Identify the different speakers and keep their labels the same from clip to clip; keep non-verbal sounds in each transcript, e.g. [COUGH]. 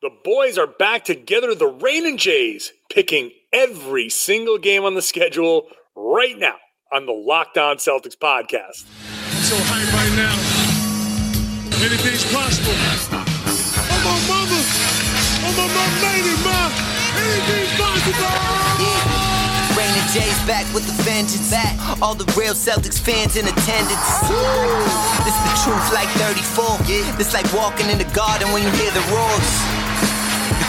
Speaker 1: The boys are back together, the Rainin' J's, picking every single game on the schedule right now on the Locked On Celtics podcast.
Speaker 2: I'm so hyped right now. Anything's possible. Oh, my mama. Oh, my mama lady, ma. Anything's possible.
Speaker 3: Rainin' J's back with the vengeance. Back. All the real Celtics fans in attendance. This is the truth like 34. This like walking in the garden when you hear the roars.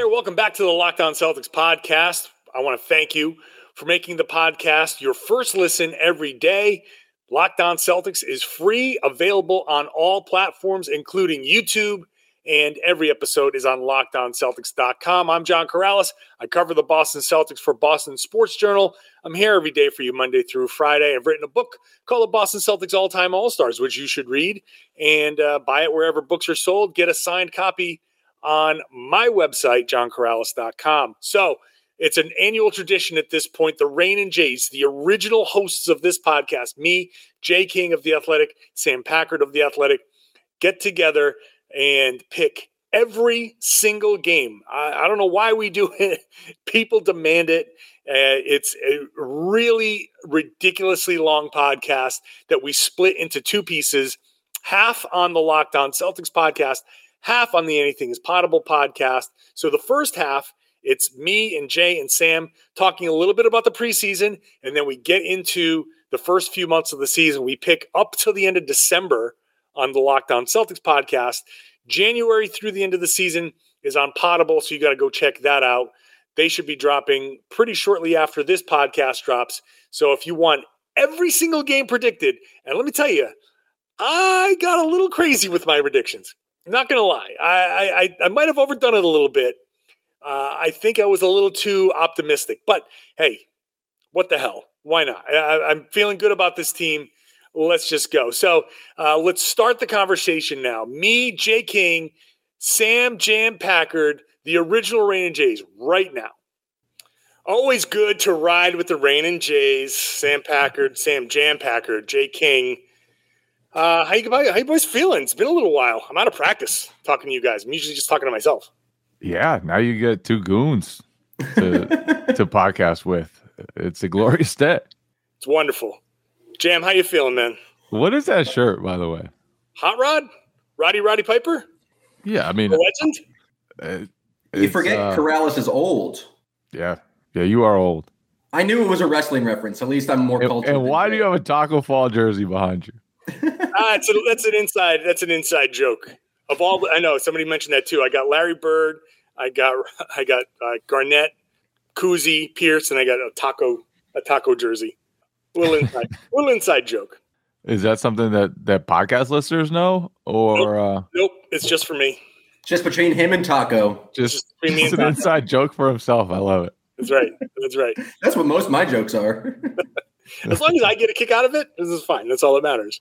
Speaker 1: There, welcome back to the Locked On Celtics podcast. I want to thank you for making the podcast your first listen every day. Locked On Celtics is free, available on all platforms, including YouTube, and every episode is on lockedonceltics.com. I'm John Karalis. I cover the Boston Celtics for Boston Sports Journal. I'm here every day for you, Monday through Friday. I've written a book called The Boston Celtics All Time All Stars, which you should read and uh, buy it wherever books are sold. Get a signed copy on my website, johnkaralis.com. So it's an annual tradition at this point. The Rainin' J's, the original hosts of this podcast, me, Jay King of The Athletic, Sam Packard of The Athletic, get together and pick every single game. I, I don't know why we do [LAUGHS] it. People demand it. Uh, it's a really ridiculously long podcast that we split into two pieces half on the Locked On Celtics podcast, half on the Anything is Poddable podcast. So the first half, it's me and Jay and Sam talking a little bit about the preseason, and then we get into the first few months of the season. We pick up till the end of December on the Locked On Celtics podcast. January through the end of the season is on Poddable, so you got to go check that out. They should be dropping pretty shortly after this podcast drops. So if you want every single game predicted, and let me tell you, I got a little crazy with my predictions. Not gonna lie, I I, I might have overdone it a little bit. Uh, I think I was a little too optimistic, but hey, what the hell? Why not? I, I'm feeling good about this team. Let's just go. So uh, let's start the conversation now. Me, Jay King, Sam Jam Packard, the original Rainin' J's, right now. Always good to ride with the Rainin' J's. Sam Packard, Sam Jam Packard, Jay King. Uh, how you how you boys feeling? It's been a little while. I'm out of practice talking to you guys. I'm usually just talking to myself.
Speaker 4: Yeah, now you get two goons to [LAUGHS] to podcast with. It's a glorious day.
Speaker 1: It's wonderful. Jam, how you feeling, man?
Speaker 4: What is that shirt, by the way?
Speaker 1: Hot Rod, Roddy Roddy Piper,
Speaker 4: Yeah, I mean,
Speaker 1: the legend.
Speaker 4: uh,
Speaker 5: You forget
Speaker 4: uh,
Speaker 5: Karalis is old.
Speaker 4: Yeah, yeah, you are old.
Speaker 5: I knew it was a wrestling reference. At least I'm more
Speaker 4: And,
Speaker 5: cultured.
Speaker 4: and
Speaker 5: than
Speaker 4: why do you have a Taco Fall jersey behind you?
Speaker 1: Ah, it's a, that's an inside. That's an inside joke. Of all, I know somebody mentioned that too. I got Larry Bird. I got [LAUGHS] I got uh, Garnett, Cousy, Pierce, and I got a taco a taco jersey. Little inside, [LAUGHS] little inside joke.
Speaker 4: Is that something that that podcast listeners know, or uh,
Speaker 1: Nope, it's just for me.
Speaker 5: Just between him and Taco.
Speaker 4: just,
Speaker 1: Just between me and
Speaker 4: an
Speaker 1: Taco.
Speaker 4: inside joke for himself? I love it.
Speaker 1: That's right. That's right.
Speaker 5: That's what most of my jokes are. [LAUGHS]
Speaker 1: As long as I get a kick out of it, this is fine. That's all that matters.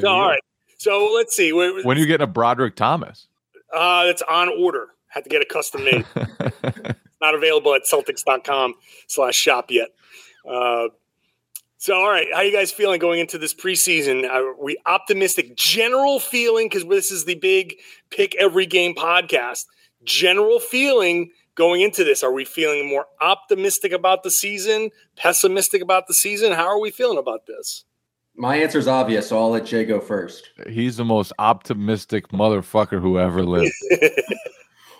Speaker 1: So, all right. So let's see. When,
Speaker 4: When are you getting a Brodric Thomas?
Speaker 1: uh, it's on order. Had to get a custom made. [LAUGHS] not available at celtics.com slash shop yet. Uh, so, all right, how you guys feeling going into this preseason? Are we optimistic? General feeling, because this is the big pick every game podcast. General feeling going into this. Are we feeling more optimistic about the season, pessimistic about the season? How are we feeling about this?
Speaker 5: my answer is obvious, so I'll let Jay go first.
Speaker 4: He's the most optimistic motherfucker who ever lived. [LAUGHS]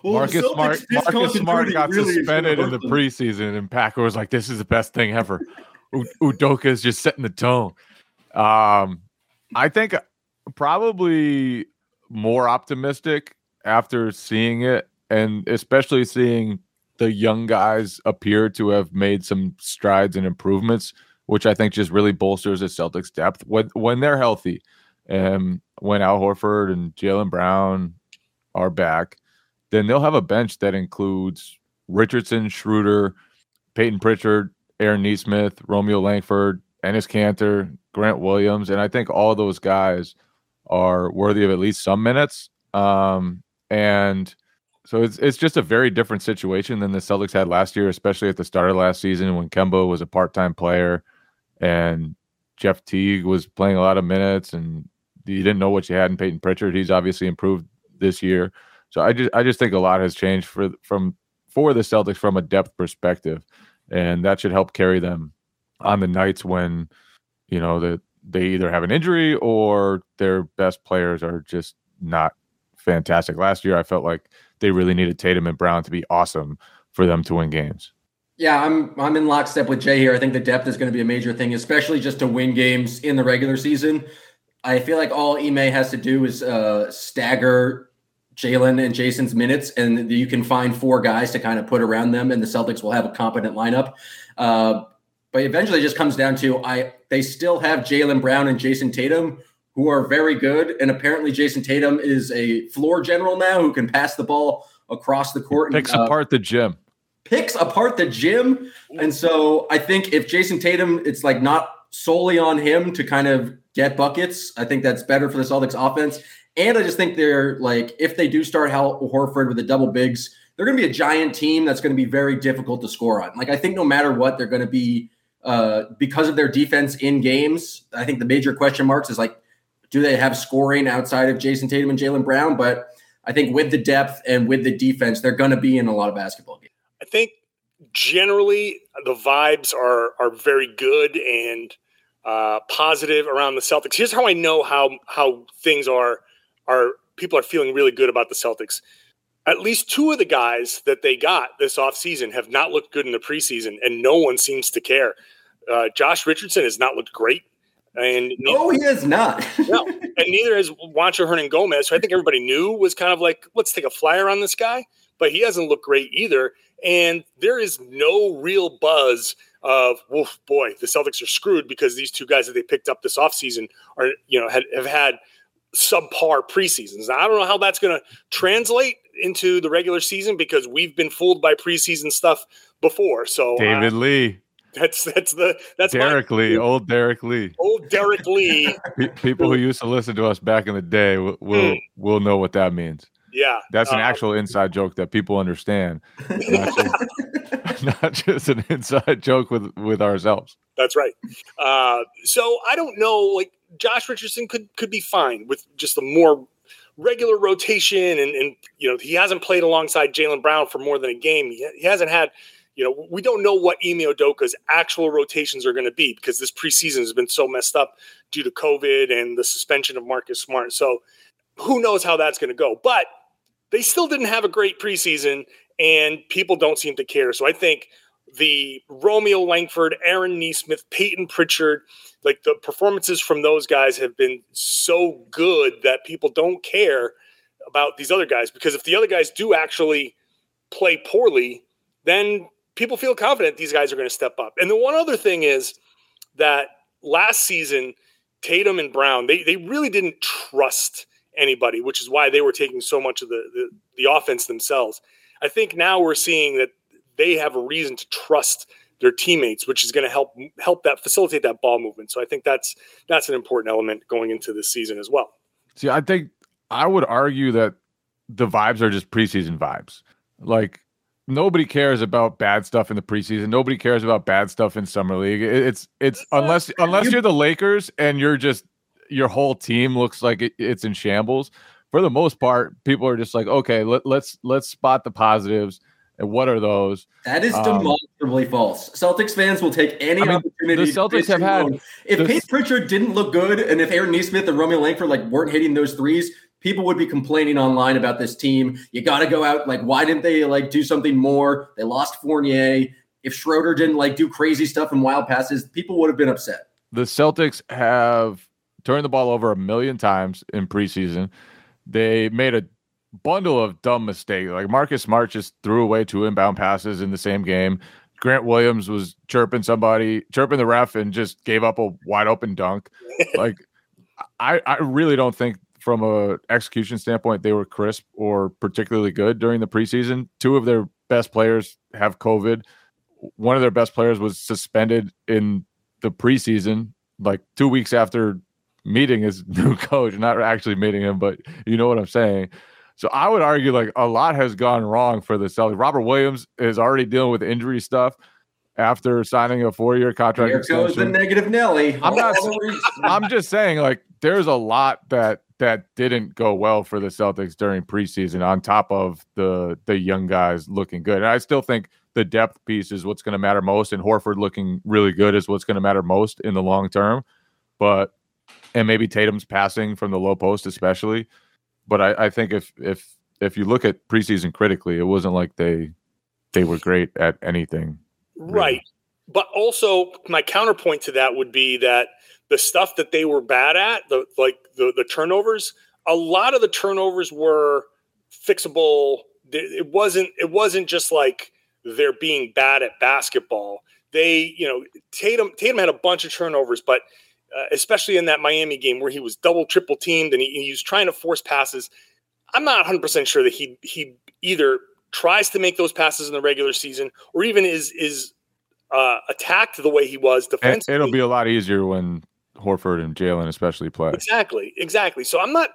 Speaker 4: Marcus Smart, Marcus Smart got suspended in the preseason, and Packer was like, "This is the best thing ever." U- Udoka is just setting the tone. Um, I think probably more optimistic after seeing it, and especially seeing the young guys appear to have made some strides and improvements, which I think just really bolsters the Celtics' depth when when they're healthy. And when Al Horford and Jaylen Brown are back, then they'll have a bench that includes Richardson, Schroeder, Peyton Pritchard, Aaron Nesmith, Romeo Langford, Enes Kanter, Grant Williams, and I think all those guys are worthy of at least some minutes. Um, and so it's it's just a very different situation than the Celtics had last year, especially at the start of last season when Kemba was a part time player and Jeff Teague was playing a lot of minutes, and you didn't know what you had in Peyton Pritchard. He's obviously improved this year. So I just I just think a lot has changed for from for the Celtics from a depth perspective, and that should help carry them on the nights when you know that they either have an injury or their best players are just not fantastic. Last year, I felt like they really needed Tatum and Brown to be awesome for them to win games.
Speaker 5: Yeah, I'm I'm in lockstep with Jay here. I think the depth is going to be a major thing, especially just to win games in the regular season. I feel like all Ime has to do is uh, stagger Jaylen and Jayson's minutes, and you can find four guys to kind of put around them, and the Celtics will have a competent lineup. Uh, but eventually, it just comes down to I. They still have Jaylen Brown and Jayson Tatum, who are very good, and apparently Jayson Tatum is a floor general now who can pass the ball across the court.
Speaker 4: Picks
Speaker 5: and,
Speaker 4: uh, apart the gym.
Speaker 5: Picks apart the gym, and so I think if Jayson Tatum, it's like not solely on him to kind of get buckets. I think that's better for the Celtics offense. And I just think they're like, if they do start Hal Horford with the double bigs, they're going to be a giant team that's going to be very difficult to score on. Like, I think no matter what, they're going to be, uh, because of their defense in games. I think the major question marks is like, do they have scoring outside of Jayson Tatum and Jaylen Brown? But I think with the depth and with the defense, they're going to be in a lot of basketball games.
Speaker 1: I think generally the vibes are are very good and uh, positive around the Celtics. Here's how I know how how things are are people are feeling really good about the Celtics. At least two of the guys that they got this offseason have not looked good in the preseason, and no one seems to care. Uh, Josh Richardson has not looked great. And
Speaker 5: no, he is not.
Speaker 1: no, [LAUGHS] and neither has Juancho Hernangomez, who I think everybody knew was kind of like, let's take a flyer on this guy, but he hasn't looked great either. And there is no real buzz of, woof, boy, the Celtics are screwed because these two guys that they picked up this offseason are, you know, had, have had subpar preseasons. Now, I don't know how that's going to translate into the regular season because we've been fooled by preseason stuff before. So
Speaker 4: David uh, Lee.
Speaker 1: That's that's the that's
Speaker 4: Derek my, Lee, old Derek Lee,
Speaker 1: old Derek Lee. [LAUGHS]
Speaker 4: People who used to listen to us back in the day will will, mm. will know what that means.
Speaker 1: Yeah,
Speaker 4: that's an uh, actual inside joke that people understand, [LAUGHS] not just, [LAUGHS] not just an inside joke with with ourselves.
Speaker 1: That's right. Uh, so I don't know. Like Josh Richardson could could be fine with just a more regular rotation, and and you know he hasn't played alongside Jaylen Brown for more than a game. He, he hasn't had you know, we don't know what Ime Udoka's actual rotations are going to be because this preseason has been so messed up due to COVID and the suspension of Marcus Smart. So who knows how that's going to go? But they still didn't have a great preseason, and people don't seem to care. So I think the Romeo Langford, Aaron Nesmith, Peyton Pritchard, like the performances from those guys have been so good that people don't care about these other guys because if the other guys do actually play poorly, then people feel confident these guys are going to step up. And the one other thing is that last season, Tatum and Brown, they, they really didn't trust anybody, which is why they were taking so much of the, the, the offense themselves. I think now we're seeing that they have a reason to trust their teammates, which is going to help help that facilitate that ball movement. So I think that's that's an important element going into this season as well.
Speaker 4: See, I think I would argue that the vibes are just preseason vibes. Like nobody cares about bad stuff in the preseason. Nobody cares about bad stuff in summer league. It's it's unless unless you're the Lakers and you're just your whole team looks like it, it's in shambles. For the most part, people are just like, okay, let, let's let's spot the positives. And what are those?
Speaker 5: That is um, demonstrably um, false. Celtics fans will take any I mean, opportunity.
Speaker 4: The Celtics have had.
Speaker 5: If Pete Pritchard didn't look good, and if Aaron Nesmith and Romeo Langford like weren't hitting those threes, people would be complaining online about this team. You got to go out. Like, why didn't they like do something more? They lost Fournier. If Schroeder didn't like do crazy stuff and wild passes, people would have been upset.
Speaker 4: The Celtics have turned the ball over a million times in preseason. They made a bundle of dumb mistakes. Like Marcus Smart just threw away two inbound passes in the same game. Grant Williams was chirping somebody, chirping the ref, and just gave up a wide open dunk. [LAUGHS] like, I, I really don't think from a execution standpoint, they were crisp or particularly good during the preseason. Two of their best players have COVID. One of their best players was suspended in the preseason, like two weeks after meeting his [LAUGHS] new coach, not actually meeting him, but you know what I'm saying. So I would argue like a lot has gone wrong for the Celtics. Robert Williams is already dealing with injury stuff after signing a four-year contract.
Speaker 5: Here goes the negative Nelly.
Speaker 4: I'm not. [LAUGHS] I'm just saying like there's a lot that that didn't go well for the Celtics during preseason. On top of the the young guys looking good, and I still think the depth piece is what's going to matter most, and Horford looking really good is what's going to matter most in the long term. But and maybe Tatum's passing from the low post, especially but I, I think if if if you look at preseason critically, it wasn't like they they were great at anything.
Speaker 1: Really. Right. But also my counterpoint to that would be that the stuff that they were bad at, the like the, the turnovers, a lot of the turnovers were fixable. It wasn't it wasn't just like they're being bad at basketball. They, you know, Tatum Tatum had a bunch of turnovers, but uh, especially in that Miami game where he was double, triple teamed and he, he was trying to force passes. I'm not 100% sure that he he either tries to make those passes in the regular season or even is is uh, attacked the way he was defensively.
Speaker 4: It'll be a lot easier when Horford and Jaylen especially play.
Speaker 1: Exactly, exactly. So I'm not.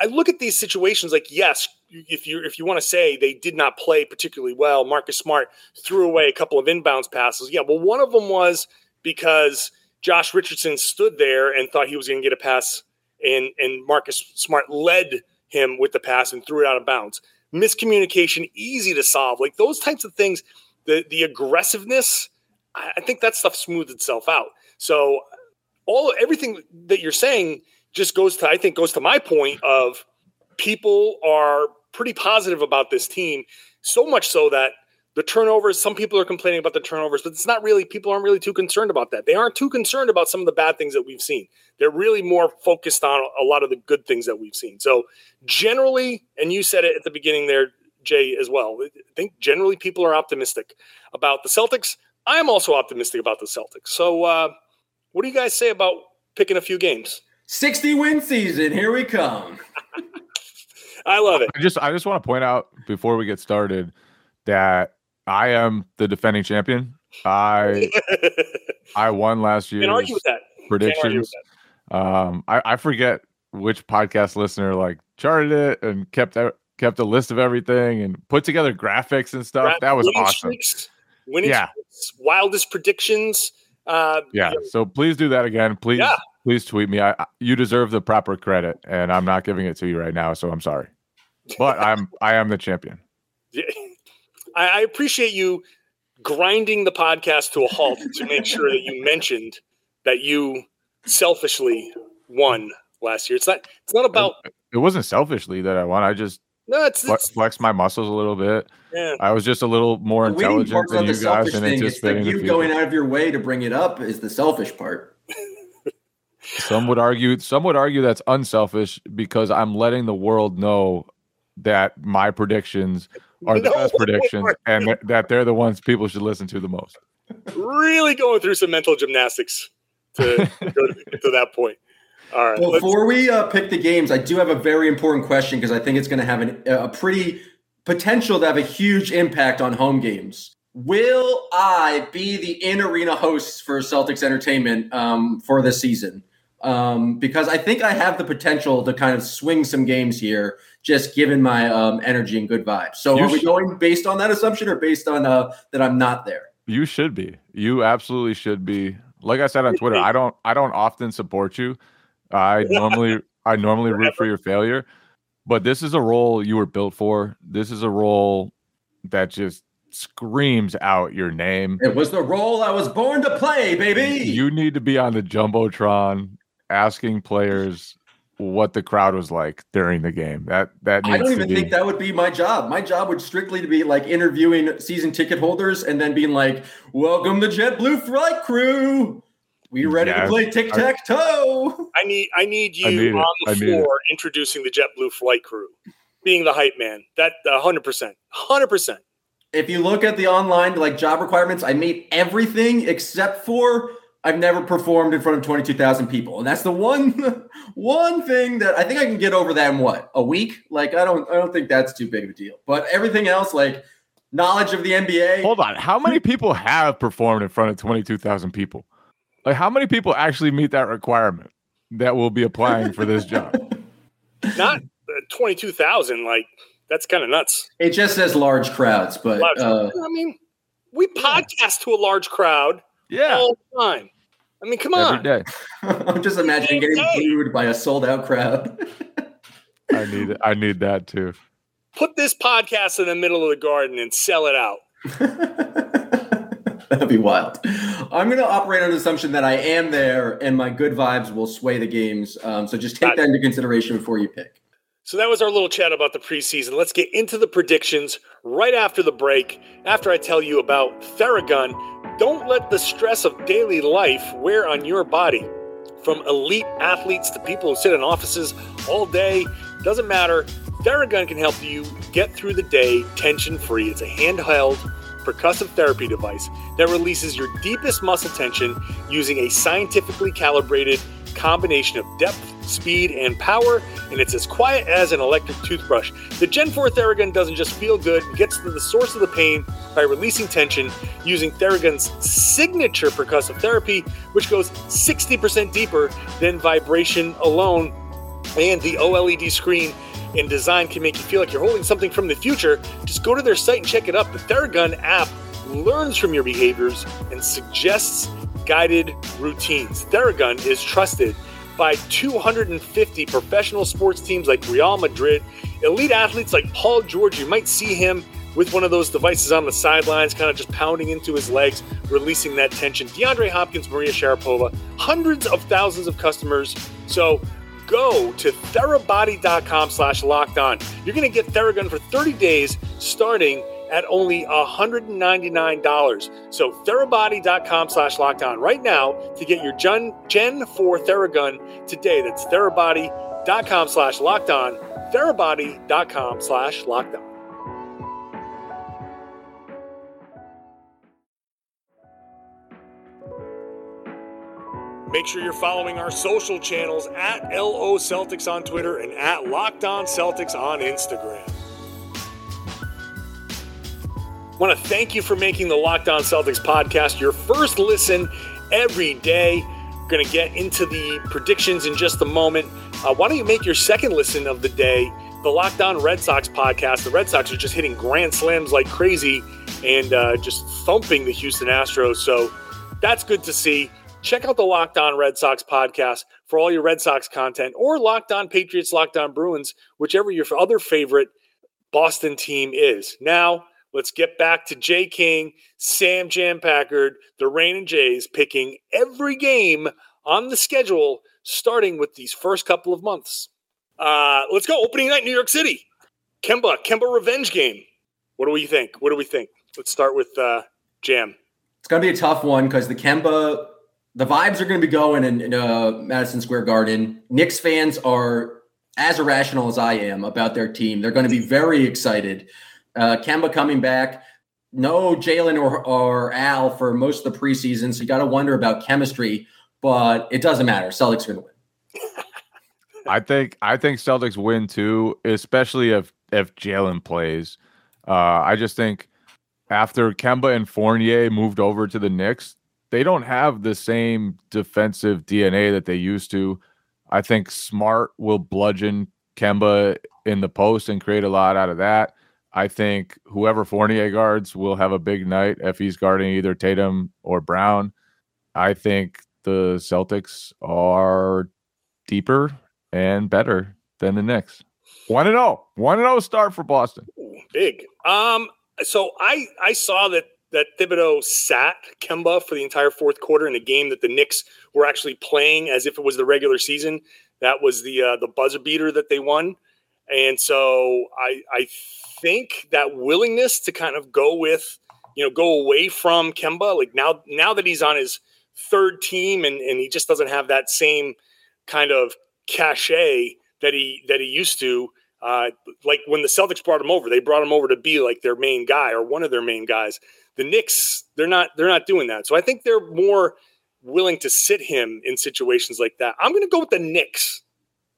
Speaker 1: I look at these situations like yes, if you if you want to say they did not play particularly well, Marcus Smart threw away a couple of inbounds passes. Yeah, well, one of them was because Josh Richardson stood there and thought he was going to get a pass, and and Marcus Smart led him with the pass and threw it out of bounds. Miscommunication, easy to solve. Like those types of things, the the aggressiveness, I think that stuff smoothed itself out. So all everything that you're saying just goes to I think goes to my point of people are pretty positive about this team, so much so that the turnovers, some people are complaining about the turnovers, but it's not really, people aren't really too concerned about that. They aren't too concerned about some of the bad things that we've seen. They're really more focused on a lot of the good things that we've seen. So, generally, and you said it at the beginning there, Jay, as well, I think generally people are optimistic about the Celtics. I'm also optimistic about the Celtics. So, uh, what do you guys say about picking a few games?
Speaker 5: 60 win season. Here we come.
Speaker 1: I love it.
Speaker 4: I just I just want to point out before we get started that I am the defending champion. I [LAUGHS] I won last year's predictions. Um, I, I forget which podcast listener like charted it and kept kept a list of everything and put together graphics and stuff. that was winning awesome. Streaks,
Speaker 1: winning yeah. Streaks, wildest predictions. Uh,
Speaker 4: yeah. So please do that again. Please, yeah. please tweet me. I, you deserve the proper credit, and I'm not giving it to you right now. So I'm sorry, but [LAUGHS] I'm I am the champion.
Speaker 1: I, I appreciate you grinding the podcast to a halt to make sure that you mentioned that you selfishly won last year. It's not. It's not about.
Speaker 4: It wasn't selfishly that I won. I just no, it's, it's flexed my muscles a little bit. Yeah. I was just a little more the intelligent than you guys and anticipating.
Speaker 5: Like you going out of your way to bring it up is the selfish part.
Speaker 4: some would argue. Some would argue that's unselfish because I'm letting the world know that my predictions are the no, best predictions and that they're the ones people should listen to the most.
Speaker 1: Really going through some mental gymnastics to [LAUGHS] go to, to that point. All right.
Speaker 5: Before we uh, pick the games, I do have a very important question because I think it's going to have an, a pretty potential to have a huge impact on home games. Will I be the in arena host for Celtics Entertainment um, for this season? Um, because I think I have the potential to kind of swing some games here just given my um, energy and good vibes. So you are we going based on that assumption or based on uh, that I'm not there?
Speaker 4: You should be. You absolutely should be. Like I said on Twitter, I don't I don't often support you. I normally I normally root for your failure, but this is a role you were built for. This is a role that just screams out your name.
Speaker 5: It was the role I was born to play, baby.
Speaker 4: You need to be on the jumbotron asking players what the crowd was like during the game. That that
Speaker 5: I don't even be... think that would be my job. My job would strictly to be like interviewing season ticket holders and then being like, "Welcome to JetBlue Flight Crew. We ready yes. to play tic tac toe?"
Speaker 1: I need I need you I need on the floor introducing the JetBlue Flight Crew, being the hype man. That hundred percent, hundred percent.
Speaker 5: If you look at the online like job requirements, I made everything except for I've never performed in front of 22,000 people. And that's the one [LAUGHS] one thing that I think I can get over that in what? A week? Like I don't I don't think that's too big of a deal. But everything else like knowledge of the NBA.
Speaker 4: Hold on. How many people have performed in front of 22,000 people? Like how many people actually meet that requirement that will be applying for this job? [LAUGHS]
Speaker 1: Not uh, 22,000 like that's kind of nuts.
Speaker 5: It just says large crowds, but uh,
Speaker 1: I mean, we podcast to a large crowd
Speaker 4: yeah.
Speaker 1: all the time. I mean, come
Speaker 4: Every
Speaker 1: on.
Speaker 4: day. [LAUGHS]
Speaker 5: I'm just imagining getting booed by a sold out crowd. [LAUGHS]
Speaker 4: I need I need that too.
Speaker 1: Put this podcast in the middle of the garden and sell it out.
Speaker 5: That'd be wild. I'm going to operate on the assumption that I am there and my good vibes will sway the games. Um, so just take that into consideration before you pick.
Speaker 1: So that was our little chat about the preseason. Let's get into the predictions right after the break. After I tell you about Theragun, don't let the stress of daily life wear on your body. From elite athletes to people who sit in offices all day, doesn't matter. Theragun can help you get through the day tension free. It's a handheld percussive therapy device that releases your deepest muscle tension using a scientifically calibrated combination of depth, speed, and power, and it's as quiet as an electric toothbrush. The Gen 4 Theragun doesn't just feel good, it gets to the source of the pain by releasing tension using Theragun's signature percussive therapy, which goes 60% deeper than vibration alone, and the OLED screen and design can make you feel like you're holding something from the future, just go to their site and check it out. The Theragun app learns from your behaviors and suggests guided routines. Theragun is trusted by 250 professional sports teams like Real Madrid, elite athletes like Paul George. You might see him with one of those devices on the sidelines, kind of just pounding into his legs, releasing that tension. DeAndre Hopkins, Maria Sharapova, hundreds of thousands of customers. So go to therabody.com slash locked on. You're going to get Theragun for 30 days starting at only $199. So therabody.com slash locked on right now to get your Gen, Gen 4 Theragun today. That's therabody.com slash locked on. Therabody.com slash locked on. Make sure you're following our social channels at LO Celtics on Twitter and at Locked On Celtics on Instagram. want to thank you for making the Locked On Celtics podcast your first listen every day. Going to get into the predictions in just a moment. Uh, why don't you make your second listen of the day the Locked On Red Sox podcast? The Red Sox are just hitting grand slams like crazy and uh, just thumping the Houston Astros. So that's good to see. Check out the Locked On Red Sox podcast for all your Red Sox content or Locked On Patriots, Locked On Bruins, whichever your other favorite Boston team is. Now, let's get back to Jay King, Sam Jam Packard, the Rainin' J's picking every game on the schedule starting with these first couple of months. Uh, let's go. Opening night, New York City. Kemba, Kemba revenge game. What do we think? What do we think? Let's start with uh, Jam.
Speaker 5: It's going to be a tough one because the Kemba the vibes are going to be going in, in uh, Madison Square Garden. Knicks fans are as irrational as I am about their team. They're going to be very excited. Uh, Kemba coming back. No Jaylen or, or Al for most of the preseason, so you got to wonder about chemistry. But it doesn't matter. Celtics are going to win.
Speaker 4: I think I think Celtics win too, especially if if Jaylen plays. Uh, I just think after Kemba and Fournier moved over to the Knicks, they don't have the same defensive DNA that they used to. I think Smart will bludgeon Kemba in the post and create a lot out of that. I think whoever Fournier guards will have a big night if he's guarding either Tatum or Brown. I think the Celtics are deeper and better than the Knicks. One and zero, one and zero start for Boston.
Speaker 1: Big. Um. So I I saw that that Thibodeau sat Kemba for the entire fourth quarter in a game that the Knicks were actually playing as if it was the regular season. That was the uh, the buzzer beater that they won, and so I I think that willingness to kind of go with you know go away from Kemba like now now that he's on his third team and and he just doesn't have that same kind of cachet that he that he used to. Uh, like when the Celtics brought him over, they brought him over to be like their main guy or one of their main guys the Knicks, they're not they're not doing that. So I think they're more willing to sit him in situations like that. I'm going to go with the Knicks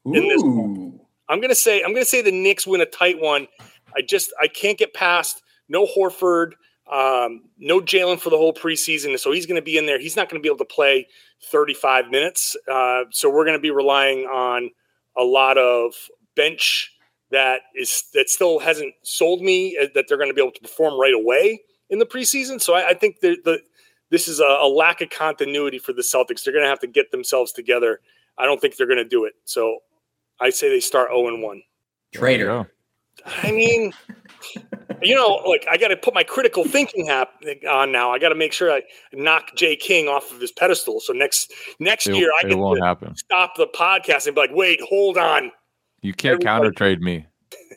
Speaker 1: in this. One. I'm going to say I'm going to say the Knicks win a tight one. I just I can't get past no Horford, um, no Jaylen for the whole preseason, so he's going to be in there. He's not going to be able to play 35 minutes, uh, so we're going to be relying on a lot of bench that is that still hasn't sold me uh, that they're going to be able to perform right away in the preseason. So I, I think the, the this is a, a, lack of continuity for the Celtics. They're going to have to get themselves together. I don't think they're going to do it. So I say they start 0 and 1.
Speaker 5: Traitor.
Speaker 1: I mean, you know, like I got to put my critical thinking hat on now. I got to make sure I knock Jay King off of his pedestal. So next next
Speaker 4: it,
Speaker 1: year, I
Speaker 4: can won't happen.
Speaker 1: stop the podcast and be like, wait, hold on.
Speaker 4: You can't counter trade me.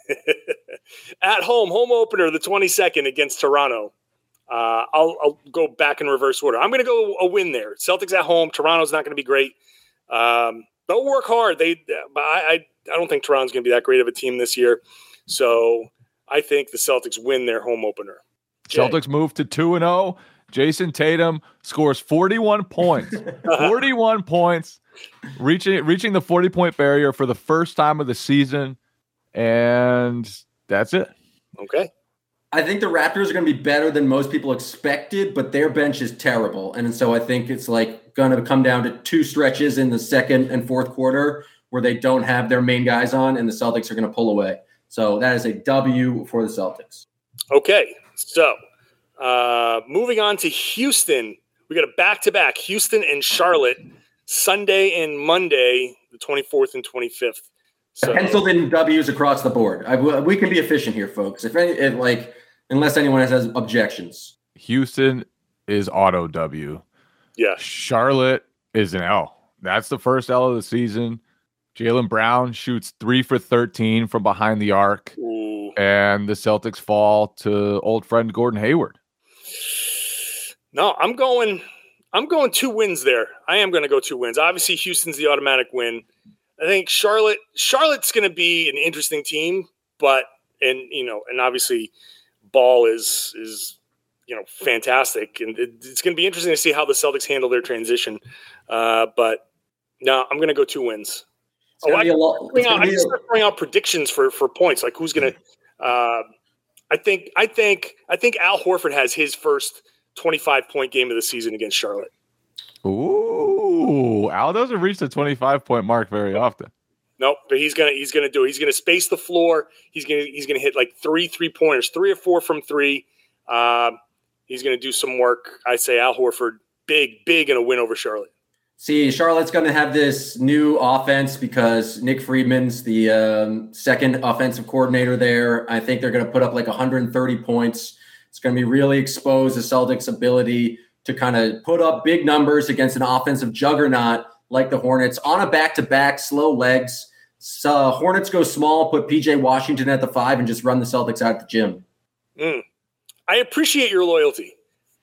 Speaker 4: [LAUGHS]
Speaker 1: At home, home opener, the 22nd against Toronto. Uh, I'll, I'll, go back in reverse order. I'm going to go a win there. Celtics at home. Toronto's not going to be great. Um, they'll work hard. They, but I, I, I don't think Toronto's going to be that great of a team this year. So I think the Celtics win their home opener.
Speaker 4: Jay. Celtics move to two and zero. Jayson Tatum scores 41 points. [LAUGHS] 41 points, reaching reaching the 40 point barrier for the first time of the season, and that's it.
Speaker 1: Okay.
Speaker 5: I think the Raptors are going to be better than most people expected, but their bench is terrible. And so I think it's like going to come down to two stretches in the second and fourth quarter where they don't have their main guys on, and the Celtics are going to pull away. So that is a W for the Celtics.
Speaker 1: Okay. So uh, moving on to Houston, we got a back to back Houston and Charlotte Sunday and Monday, the 24th and 25th.
Speaker 5: So, penciled in W's across the board. I, we can be efficient here, folks. If, any, if like, unless anyone has, has objections.
Speaker 4: Houston is auto W.
Speaker 1: Yeah.
Speaker 4: Charlotte is an L. That's the first L of the season. Jaylen Brown shoots three for 13 from behind the arc. Ooh. And the Celtics fall to old friend Gordon Hayward.
Speaker 1: No, I'm going. I'm going two wins there. I am going to go two wins. Obviously, Houston's the automatic win. I think Charlotte Charlotte's going to be an interesting team, but and you know, and obviously, Ball is is you know fantastic, and it, it's going to be interesting to see how the Celtics handle their transition. Uh, but no, I'm going to go two wins. Oh, I, lot, out, I start throwing out predictions for for points, like who's going to. Uh, I think I think I think Al Horford has his first 25 point game of the season against Charlotte.
Speaker 4: Ooh, Al doesn't reach the 25 point mark very often.
Speaker 1: Nope, but he's gonna he's gonna do it. He's gonna space the floor. He's gonna he's gonna hit like three three pointers, three or four from three. Um, he's gonna do some work. I say Al Horford, big big in a win over Charlotte.
Speaker 5: See, Charlotte's going to have this new offense because Nick Friedman's the um, second offensive coordinator there. I think they're going to put up like 130 points. It's going to be really expose the Celtics' ability to kind of put up big numbers against an offensive juggernaut like the Hornets on a back to back, slow legs. So Hornets go small, put PJ Washington at the five, and just run the Celtics out the gym.
Speaker 1: Mm. I appreciate your loyalty.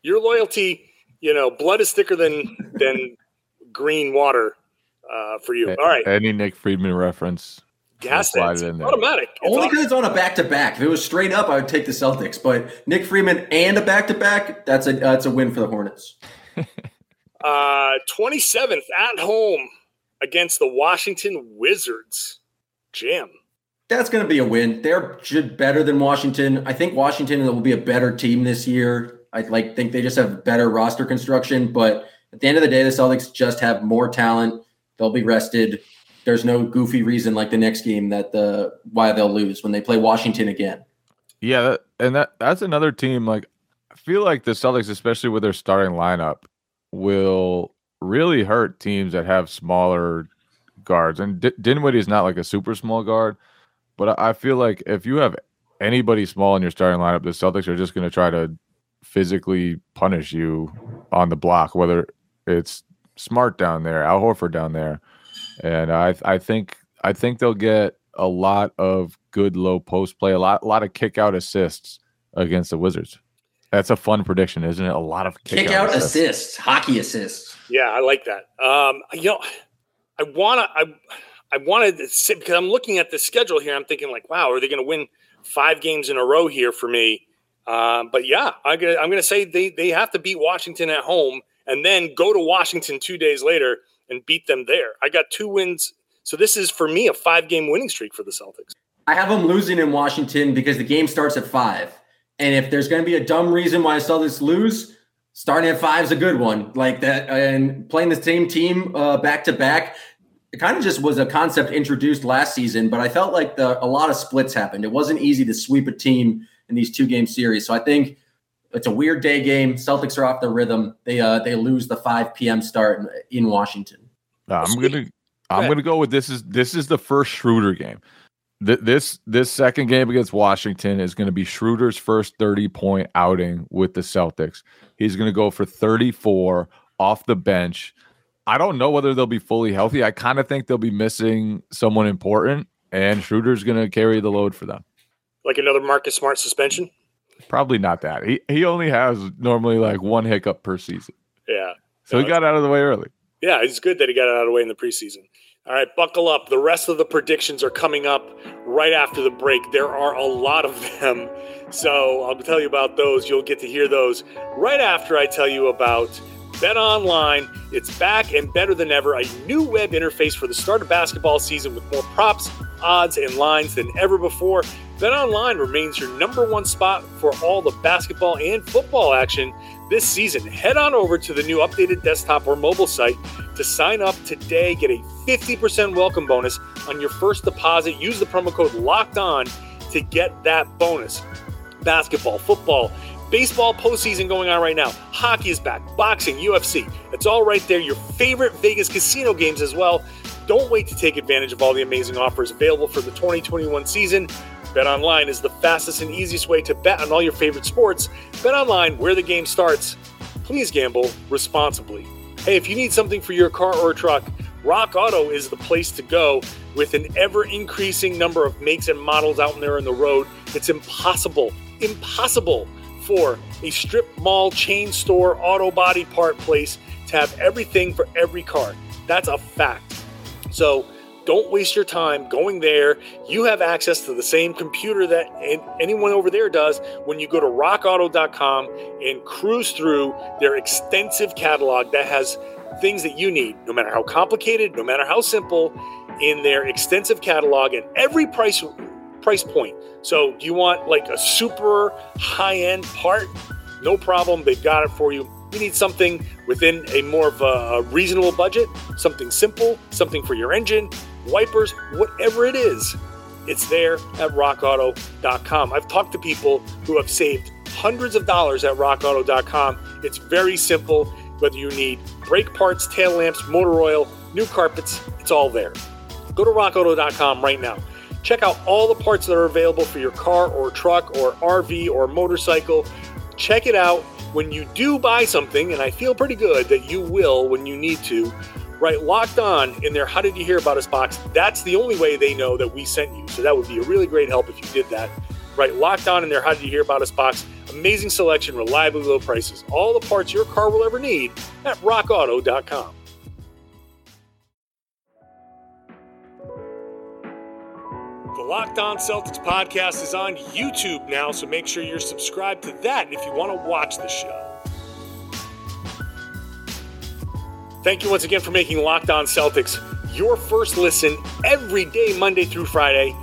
Speaker 1: Your loyalty, you know, blood is thicker than than [LAUGHS] green water uh, for you. All right.
Speaker 4: Any Nick Friedman reference.
Speaker 1: Gas it in there. automatic.
Speaker 5: It's Only because it's on a back to back. If it was straight up, I would take the Celtics. But Nick Freeman and a back to back, that's a that's a win for the Hornets. [LAUGHS]
Speaker 1: uh, 27th at home against the Washington Wizards. Jim.
Speaker 5: That's going to be a win. They're better than Washington. I think Washington will be a better team this year. I like think they just have better roster construction, but at the end of the day, the Celtics just have more talent. They'll be rested. There's no goofy reason like the next game that the why they'll lose when they play Washington again.
Speaker 4: Yeah, and that that's another team. Like I feel like the Celtics, especially with their starting lineup, will really hurt teams that have smaller guards. And D- Dinwiddie is not like a super small guard, but I feel like if you have anybody small in your starting lineup, the Celtics are just going to try to physically punish you on the block, whether it's Smart down there, Al Horford down there, and I I think I think they'll get a lot of good low post play, a lot a lot of kick out assists against the Wizards. That's a fun prediction, isn't it? A lot of
Speaker 5: kick, kick out, out assists. assists. hockey assists.
Speaker 1: Yeah, I like that. Um, you know, I wanna I I wanted to sit because I'm looking at the schedule here. I'm thinking like, wow, are they going to win five games in a row here for me? Um, but yeah, I'm gonna I'm gonna say they they have to beat Washington at home and then go to Washington two days later and beat them there. I got two wins. So this is for me a five game winning streak for the Celtics.
Speaker 5: I have them losing in Washington because the game starts at five. And if there's going to be a dumb reason why I saw this lose, starting at five is a good one. Like that, and playing the same team uh, back to back, it kind of just was a concept introduced last season. But I felt like the, a lot of splits happened. It wasn't easy to sweep a team in these two game series. So I think it's a weird day game. Celtics are off the rhythm. They uh, they lose the 5 p.m. start in Washington.
Speaker 4: I'm gonna I'm gonna go with this is this is the first Schroeder game. Th- this this second game against Washington is going to be Schroeder's first 30 point outing with the Celtics. He's going to go for 34 off the bench. I don't know whether they'll be fully healthy. I kind of think they'll be missing someone important, and Schroeder's going to carry the load for them.
Speaker 1: Like another Marcus Smart suspension?
Speaker 4: Probably not that. He he only has normally like one hiccup per season.
Speaker 1: Yeah.
Speaker 4: So no, he got out of the way early.
Speaker 1: Yeah, it's good that he got it out of the way in the preseason. All right, buckle up. The rest of the predictions are coming up right after the break. There are a lot of them. So I'll tell you about those. You'll get to hear those right after I tell you about Bet Online. It's back and better than ever. A new web interface for the start of basketball season with more props, odds, and lines than ever before. Bet Online remains your number one spot for all the basketball and football action this season. Head on over to the new updated desktop or mobile site to sign up today. Get a 50% welcome bonus on your first deposit. Use the promo code LOCKED ON to get that bonus. Basketball, football, baseball postseason going on right now. Hockey is back, boxing, UFC. It's all right there. Your favorite Vegas casino games as well. Don't wait to take advantage of all the amazing offers available for the 2021 season. Bet online is the fastest and easiest way to bet on all your favorite sports. Bet online, where the game starts. Please gamble responsibly. Hey, if you need something for your car or truck, Rock Auto is the place to go. With an ever increasing number of makes and models out there on the road, it's impossible, impossible for a strip mall chain store auto body part place to have everything for every car. That's a fact. So, don't waste your time going there. You have access to the same computer that anyone over there does when you go to rockauto.com and cruise through their extensive catalog that has things that you need, no matter how complicated, no matter how simple, in their extensive catalog and every price price point. So, do you want like a super high-end part? No problem, they've got it for you you need something within a more of a reasonable budget, something simple, something for your engine, wipers, whatever it is, it's there at rockauto.com. I've talked to people who have saved hundreds of dollars at rockauto.com. It's very simple. Whether you need brake parts, tail lamps, motor oil, new carpets, it's all there. Go to rockauto.com right now. Check out all the parts that are available for your car or truck or RV or motorcycle. Check it out. When you do buy something, and I feel pretty good that you will when you need to, right? Locked on in their How Did You Hear About Us box. That's the only way they know that we sent you. So that would be a really great help if you did that. Right? Locked on in their How Did You Hear About Us box. Amazing selection, reliably low prices. All the parts your car will ever need at rockauto.com. The Locked On Celtics podcast is on YouTube now, so make sure you're subscribed to that if you want to watch the show. Thank you once again for making Locked On Celtics your first listen every day, Monday through Friday.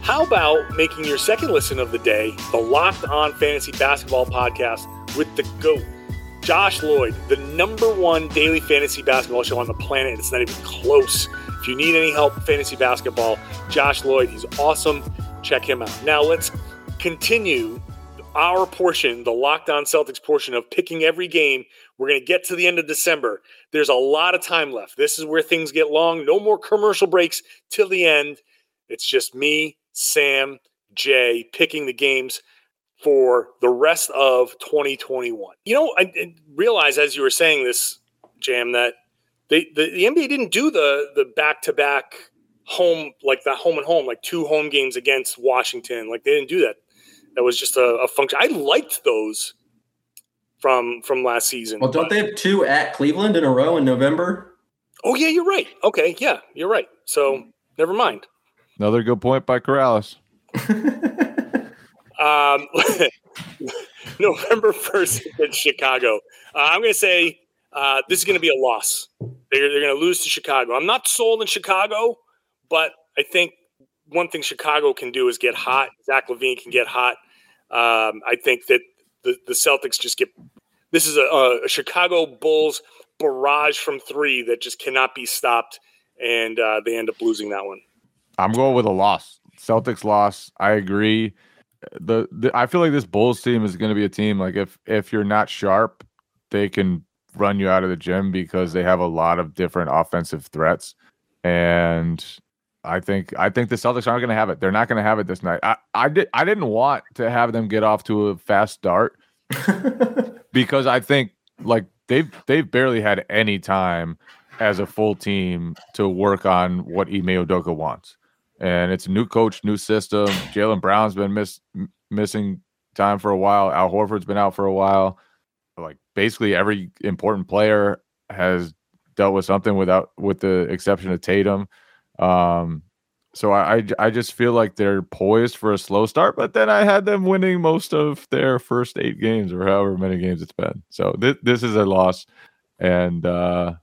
Speaker 1: How about making your second listen of the day the Locked On Fantasy Basketball Podcast with the GOAT, Josh Lloyd, the number one daily fantasy basketball show on the planet. It's not even close. If you need any help fantasy basketball, Josh Lloyd, he's awesome. Check him out. Now let's continue our portion, the Locked On Celtics portion of picking every game. We're going to get to the end of December. There's a lot of time left. This is where things get long. No more commercial breaks till the end. It's just me, Sam, Jay picking the games for the rest of 2021. You know, I, I realize as you were saying this, Jam, that they, the, the NBA didn't do the the back to back home like the home and home like two home games against Washington. Like they didn't do that that was just a, a function. I liked those from from last season.
Speaker 5: Well, don't but, they have two at Cleveland in a row in November?
Speaker 1: Oh yeah, you're right. Okay, yeah, you're right. So never mind.
Speaker 4: Another good point by Karalis. [LAUGHS]
Speaker 1: um, [LAUGHS] November first in Chicago. Uh, I'm going to say Uh, this is going to be a loss. They're, they're going to lose to Chicago. I'm not sold in Chicago, but I think one thing Chicago can do is get hot. Zach LaVine can get hot. Um, I think that the, the Celtics just get this is a, a, Chicago Bulls barrage from three that just cannot be stopped, and uh, they end up losing that one.
Speaker 4: I'm going with a loss. Celtics loss. I agree. The, the I feel like this Bulls team is going to be a team like if if you're not sharp, they can run you out of the gym because they have a lot of different offensive threats, and I think I think the Celtics aren't going to have it. They're not going to have it this night. I I did I didn't want to have them get off to a fast start [LAUGHS] because I think like they've they've barely had any time as a full team to work on what Ime Udoka wants. And it's a new coach, new system. [LAUGHS] Jaylen Brown's been miss, missing time for a while. Al Horford's been out for a while. Like basically every important player has dealt with something without with the exception of Tatum. Um, so I, I, just feel like they're poised for a slow start, but then I had them winning most of their first eight games or however many games it's been. So th- this is a loss, and uh,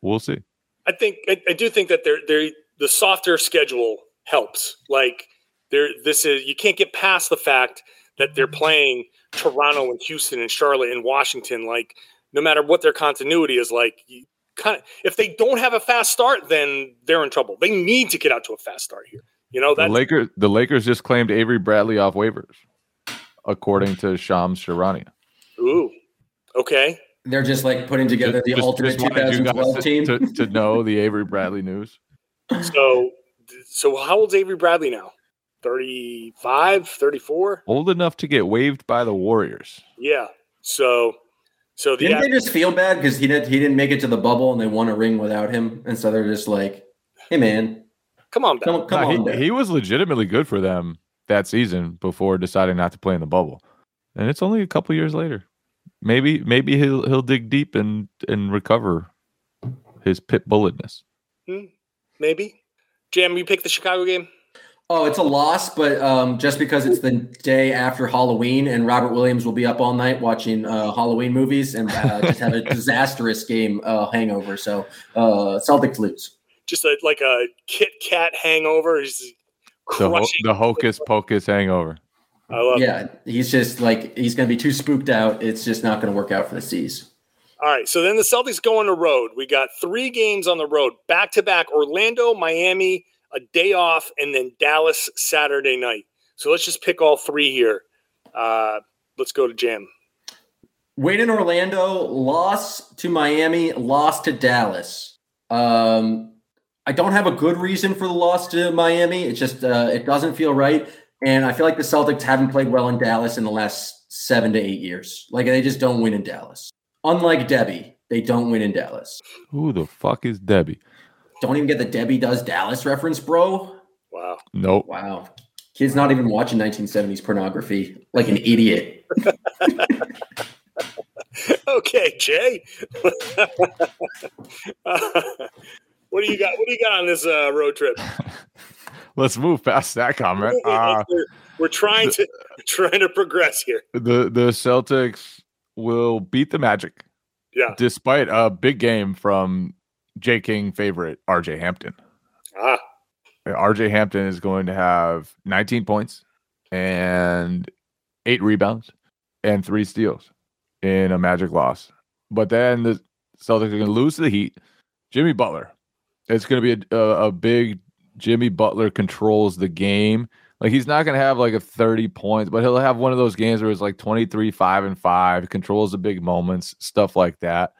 Speaker 4: we'll see.
Speaker 1: I think I, I do think that they're they're the softer schedule helps. Like there, this is you can't get past the fact that they're playing Toronto and Houston and Charlotte and Washington. Like no matter what their continuity is like, kind of if they don't have a fast start, then they're in trouble. They need to get out to a fast start here. You know that
Speaker 4: the Lakers. The Lakers just claimed Avery Bradley off waivers, according to Shams Charania.
Speaker 1: Ooh, okay.
Speaker 5: They're just like putting together just, the just, alternate just 2012 team
Speaker 4: to, to know the Avery Bradley news. [LAUGHS]
Speaker 1: So, so how old's Avery Bradley now? 35, 34?
Speaker 4: Old enough to get waived by the Warriors.
Speaker 1: Yeah. So so
Speaker 5: the didn't they just feel bad because he did he didn't make it to the bubble and they won a ring without him, and so they're just like, "Hey, man,
Speaker 1: come on,
Speaker 5: come, come on."
Speaker 4: He, he, was legitimately good for them that season before deciding not to play in the bubble, and it's only a couple years later. Maybe maybe he'll he'll dig deep and and recover his pit bulletness.
Speaker 1: Hmm, maybe. Jam, you pick the Chicago game.
Speaker 5: Oh, it's a loss, but um, just because it's the day after Halloween and Robert Williams will be up all night watching uh, Halloween movies and uh, just have a [LAUGHS] disastrous game uh, hangover. So uh, Celtics lose.
Speaker 1: Just a, like a Kit Kat hangover.
Speaker 4: He's the, ho- the hocus pocus hangover.
Speaker 5: I love yeah, it. he's just like he's going to be too spooked out. It's just not going to work out for the C's.
Speaker 1: All right, so then the Celtics go on the road. We got three games on the road, back to back: Orlando, Miami, a day off, and then Dallas Saturday night. So let's just pick all three here. Uh, let's go to Jam.
Speaker 5: Win in Orlando, loss to Miami, loss to Dallas. Um, I don't have a good reason for the loss to Miami. It's just uh, it doesn't feel right, and I feel like the Celtics haven't played well in Dallas in the last seven to eight years. Like they just don't win in Dallas. Unlike Debbie, they don't win in Dallas.
Speaker 4: Who the fuck is Debbie?
Speaker 5: Don't even get the Debbie Does Dallas reference, bro.
Speaker 1: Wow.
Speaker 4: Nope.
Speaker 5: Wow. Kid's not even watching 1970s pornography like an idiot. [LAUGHS]
Speaker 1: okay, Jay. uh, [LAUGHS] what do you got? What do you got on this uh, road trip? [LAUGHS]
Speaker 4: Let's move past that comment. Uh,
Speaker 1: we're, we're, trying to trying to progress here.
Speaker 4: The the Celtics will beat the Magic.
Speaker 1: Yeah.
Speaker 4: Despite a big game from J King favorite, RJ Hampton.
Speaker 1: Ah.
Speaker 4: RJ Hampton is going to have 19 points and eight rebounds and three steals in a magic loss. But then the Celtics are going to lose to the Heat. Jimmy Butler. It's going to be a, a, a big Jimmy Butler controls the game. Like he's not going to have like a 30 points, but he'll have one of those games where it's like 23, 5 and 5, controls the big moments, stuff like that.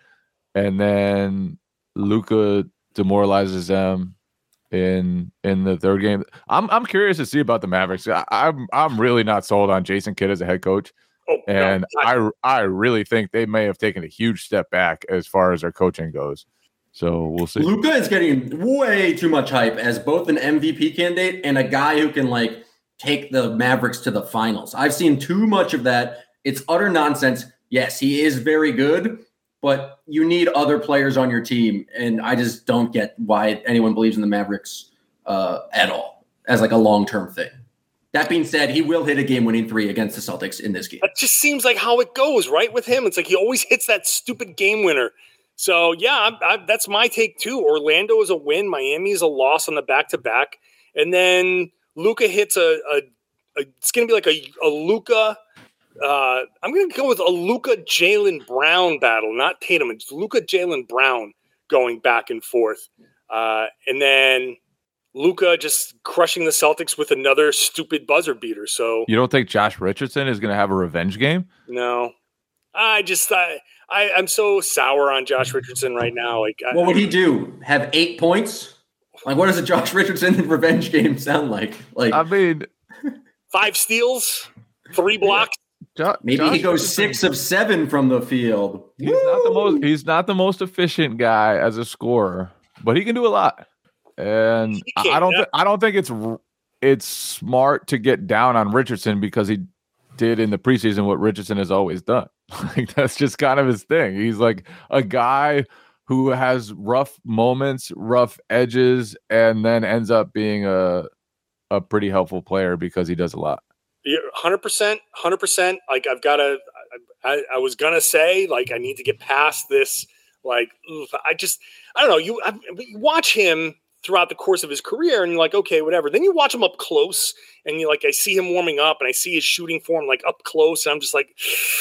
Speaker 4: And then Luka demoralizes them in in the third game. I'm I'm curious to see about the Mavericks. I, am I'm, I'm really not sold on Jason Kidd as a head coach, oh, and no, I I really think they may have taken a huge step back as far as their coaching goes. So we'll see.
Speaker 5: Luka is getting way too much hype as both an MVP candidate and a guy who can like take the Mavericks to the finals. I've seen too much of that. It's utter nonsense. Yes, he is very good, but you need other players on your team, and I just don't get why anyone believes in the Mavericks uh, at all as like a long term thing. That being said, he will hit a game winning three against the Celtics in this game.
Speaker 1: That just seems like how it goes, right? With him, it's like he always hits that stupid game winner. So yeah, I, I, that's my take too. Orlando is a win. Miami is a loss on the back to back, and then Luka hits a, a, a it's going to be like a, a Luka. Uh, I'm going to go with a Luka Jaylen Brown battle, not Tatum. It's Luka Jaylen Brown going back and forth, uh, and then Luka just crushing the Celtics with another stupid buzzer beater. So
Speaker 4: you don't think Josh Richardson is going to have a revenge game?
Speaker 1: No, I just I, I I'm so sour on Josh Richardson right now. Like,
Speaker 5: what I, would he do? Have eight points? Like, what does a Josh Richardson [LAUGHS] revenge game sound like? Like,
Speaker 4: I mean,
Speaker 1: five steals, three blocks.
Speaker 5: Jo- Maybe Josh he goes Richardson. six of seven from the field.
Speaker 4: He's Woo! not the most. He's not the most efficient guy as a scorer, but he can do a lot. And I don't. Th- I don't think it's it's smart to get down on Richardson because he did in the preseason what Richardson has always done. [LAUGHS] Like that's just kind of his thing. He's like a guy who has rough moments, rough edges, and then ends up being a a pretty helpful player because he does a lot.
Speaker 1: Hundred percent, hundred percent. Like I've got to. I, I, was gonna say like I need to get past this. Like oof, I just I don't know. You, I, you watch him throughout the course of his career and you're like okay whatever then you watch him up close and you like i see him warming up and i see his shooting form like up close and i'm just like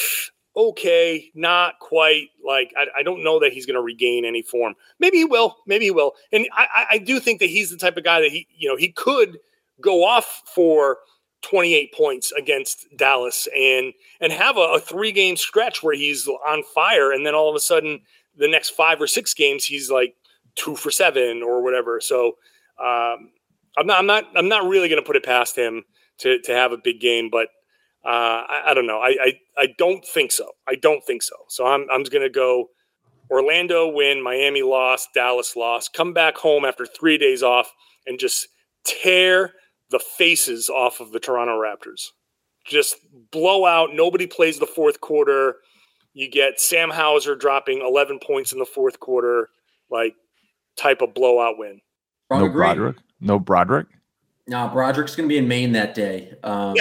Speaker 1: [SIGHS] okay not quite like i, I don't know that he's going to regain any form maybe he will maybe he will and I, I do think that he's the type of guy that he you know he could go off for 28 points against Dallas and and have a, a, three game stretch where he's on fire and then all of a sudden the next five or six games he's like two for seven or whatever. So um, I'm not I'm not I'm not really going to put it past him to to have a big game, but uh, I, I, don't know. I, I I don't think so. I don't think so. So I'm I'm going to go Orlando win, Miami lost, Dallas lost, Come back home after three days off and just tear the faces off of the Toronto Raptors. Just blow out. Nobody plays the fourth quarter. You get Sam Hauser dropping 11 points in the fourth quarter. Like type of blowout win.
Speaker 4: no Brodric. No Brodric.
Speaker 5: No, Brodric's going to be in Maine that day. Um,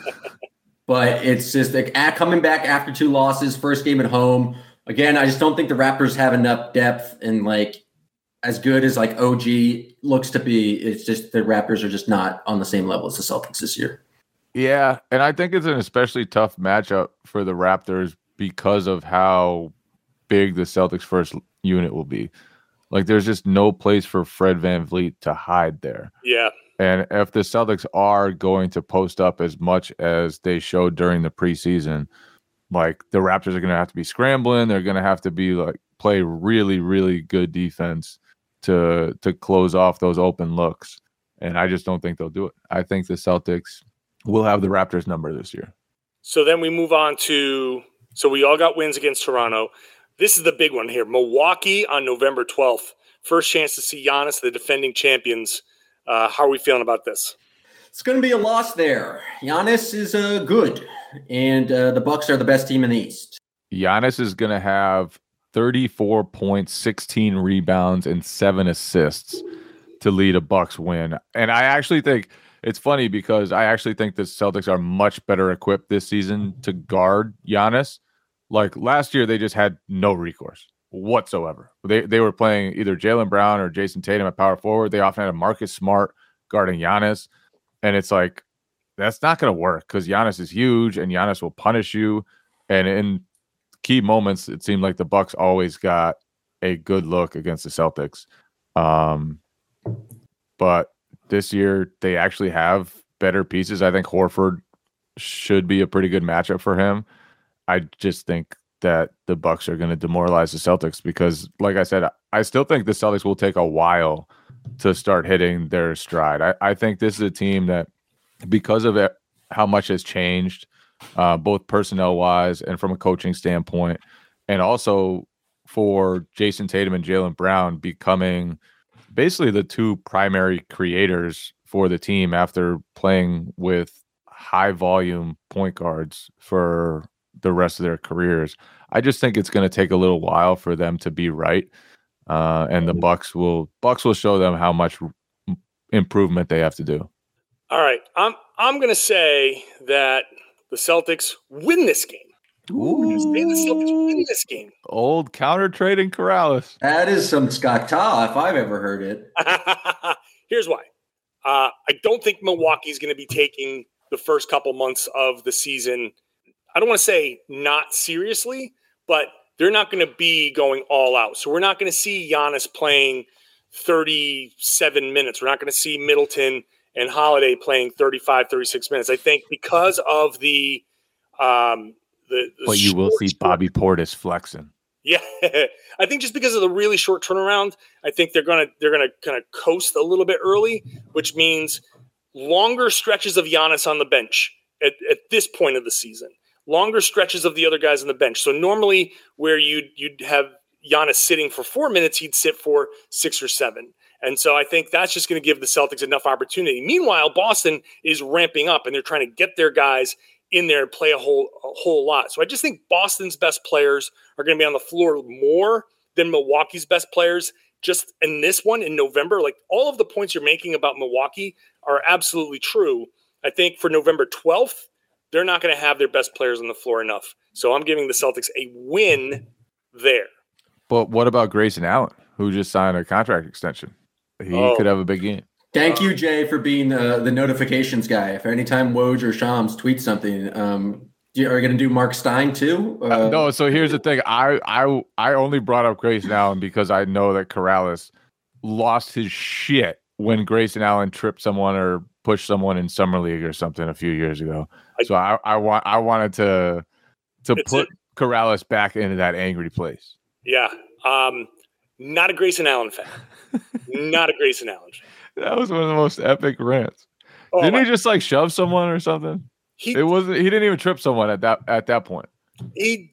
Speaker 5: [LAUGHS] but it's just like at coming back after two losses, first game at home. Again, I just don't think the Raptors have enough depth and like as good as like OG looks to be. It's just the Raptors are just not on the same level as the Celtics this year.
Speaker 4: Yeah, and I think it's an especially tough matchup for the Raptors because of how big the Celtics first unit will be. Like there's just no place for Fred VanVleet to hide there.
Speaker 1: Yeah.
Speaker 4: And if the Celtics are going to post up as much as they showed during the preseason, like the Raptors are going to have to be scrambling. They're going to have to be like play really, really good defense to to close off those open looks. And I just don't think they'll do it. I think the Celtics will have the Raptors number this year.
Speaker 1: So then we move on to so we all got wins against Toronto. This is the big one here. Milwaukee on November 12th. First chance to see Giannis, the defending champions. Uh, how are we feeling about this?
Speaker 5: It's going to be a loss there. Giannis is uh, good, and uh, the Bucks are the best team in the East.
Speaker 4: Giannis is going to have 34 points, 16 rebounds, and seven assists to lead a Bucks win. And I actually think it's funny because I actually think the Celtics are much better equipped this season to guard Giannis like last year, they just had no recourse whatsoever. They they were playing either Jaylen Brown or Jayson Tatum at power forward. They often had a Marcus Smart guarding Giannis, and it's like that's not going to work because Giannis is huge and Giannis will punish you. And in key moments, it seemed like the Bucks always got a good look against the Celtics. Um, but this year they actually have better pieces. I think Horford should be a pretty good matchup for him. I just think that the Bucks are going to demoralize the Celtics because, like I said, I still think the Celtics will take a while to start hitting their stride. I, I think this is a team that, because of it, how much has changed, uh, both personnel wise and from a coaching standpoint, and also for Jayson Tatum and Jaylen Brown becoming basically the two primary creators for the team after playing with high volume point guards for the rest of their careers. I just think it's going to take a little while for them to be right, uh, and the mm-hmm. Bucks will Bucks will show them how much improvement they have to do.
Speaker 1: All right, I'm I'm going to say that the Celtics win this game. Ooh. Win this game.
Speaker 4: Old counter trading Karalis.
Speaker 5: That is some Scott if I've ever heard it. [LAUGHS]
Speaker 1: Here's why. Uh, I don't think Milwaukee's going to be taking the first couple months of the season. I don't want to say not seriously, but they're not going to be going all out. So we're not going to see Giannis playing 37 minutes. We're not going to see Middleton and Holiday playing 35, 36 minutes. I think because of the um, the, the
Speaker 4: but you will see Bobby Portis flexing.
Speaker 1: Yeah, [LAUGHS] I think just because of the really short turnaround, I think they're gonna they're gonna kind of coast a little bit early, which means longer stretches of Giannis on the bench at, at this point of the season, longer stretches of the other guys on the bench. So normally, where you'd you'd have Giannis sitting for four minutes, he'd sit for six or seven. And so I think that's just going to give the Celtics enough opportunity. Meanwhile, Boston is ramping up and they're trying to get their guys in there and play a whole a whole lot. So I just think Boston's best players are going to be on the floor more than Milwaukee's best players. Just in this one in November, like all of the points you're making about Milwaukee are absolutely true. I think for November 12th, they're not going to have their best players on the floor enough. So I'm giving the Celtics a win there.
Speaker 4: But what about Grayson Allen, who just signed a contract extension? He oh. could have a big game.
Speaker 5: Thank you, Jay, for being uh, the notifications guy. If anytime Woj or Shams tweet something, um, are you going to do Mark Stein too?
Speaker 4: Uh, no. So here's the thing. I I I only brought up Grayson Allen because I know that Karalis lost his shit when Grayson Allen tripped someone or pushed someone in summer league or something a few years ago. So I I want I wanted to to put it. Karalis back into that angry place.
Speaker 1: Yeah. Um, not a Grayson Allen fan. [LAUGHS] not a Grayson Allen fan.
Speaker 4: That was one of the most epic rants. Oh, Didn't my- he just like shove someone or something? He, it wasn't. He didn't even trip someone at that at that point.
Speaker 1: He,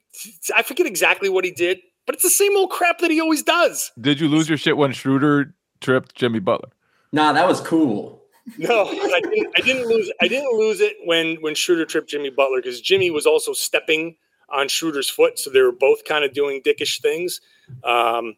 Speaker 1: I forget exactly what he did, but it's the same old crap that he always does.
Speaker 4: Did you lose your shit when Schroeder tripped Jimmy Butler?
Speaker 5: Nah, that was cool.
Speaker 1: No, I didn't, I didn't lose. I didn't lose it when when Schroeder tripped Jimmy Butler because Jimmy was also stepping on Schroeder's foot, so they were both kind of doing dickish things. Um,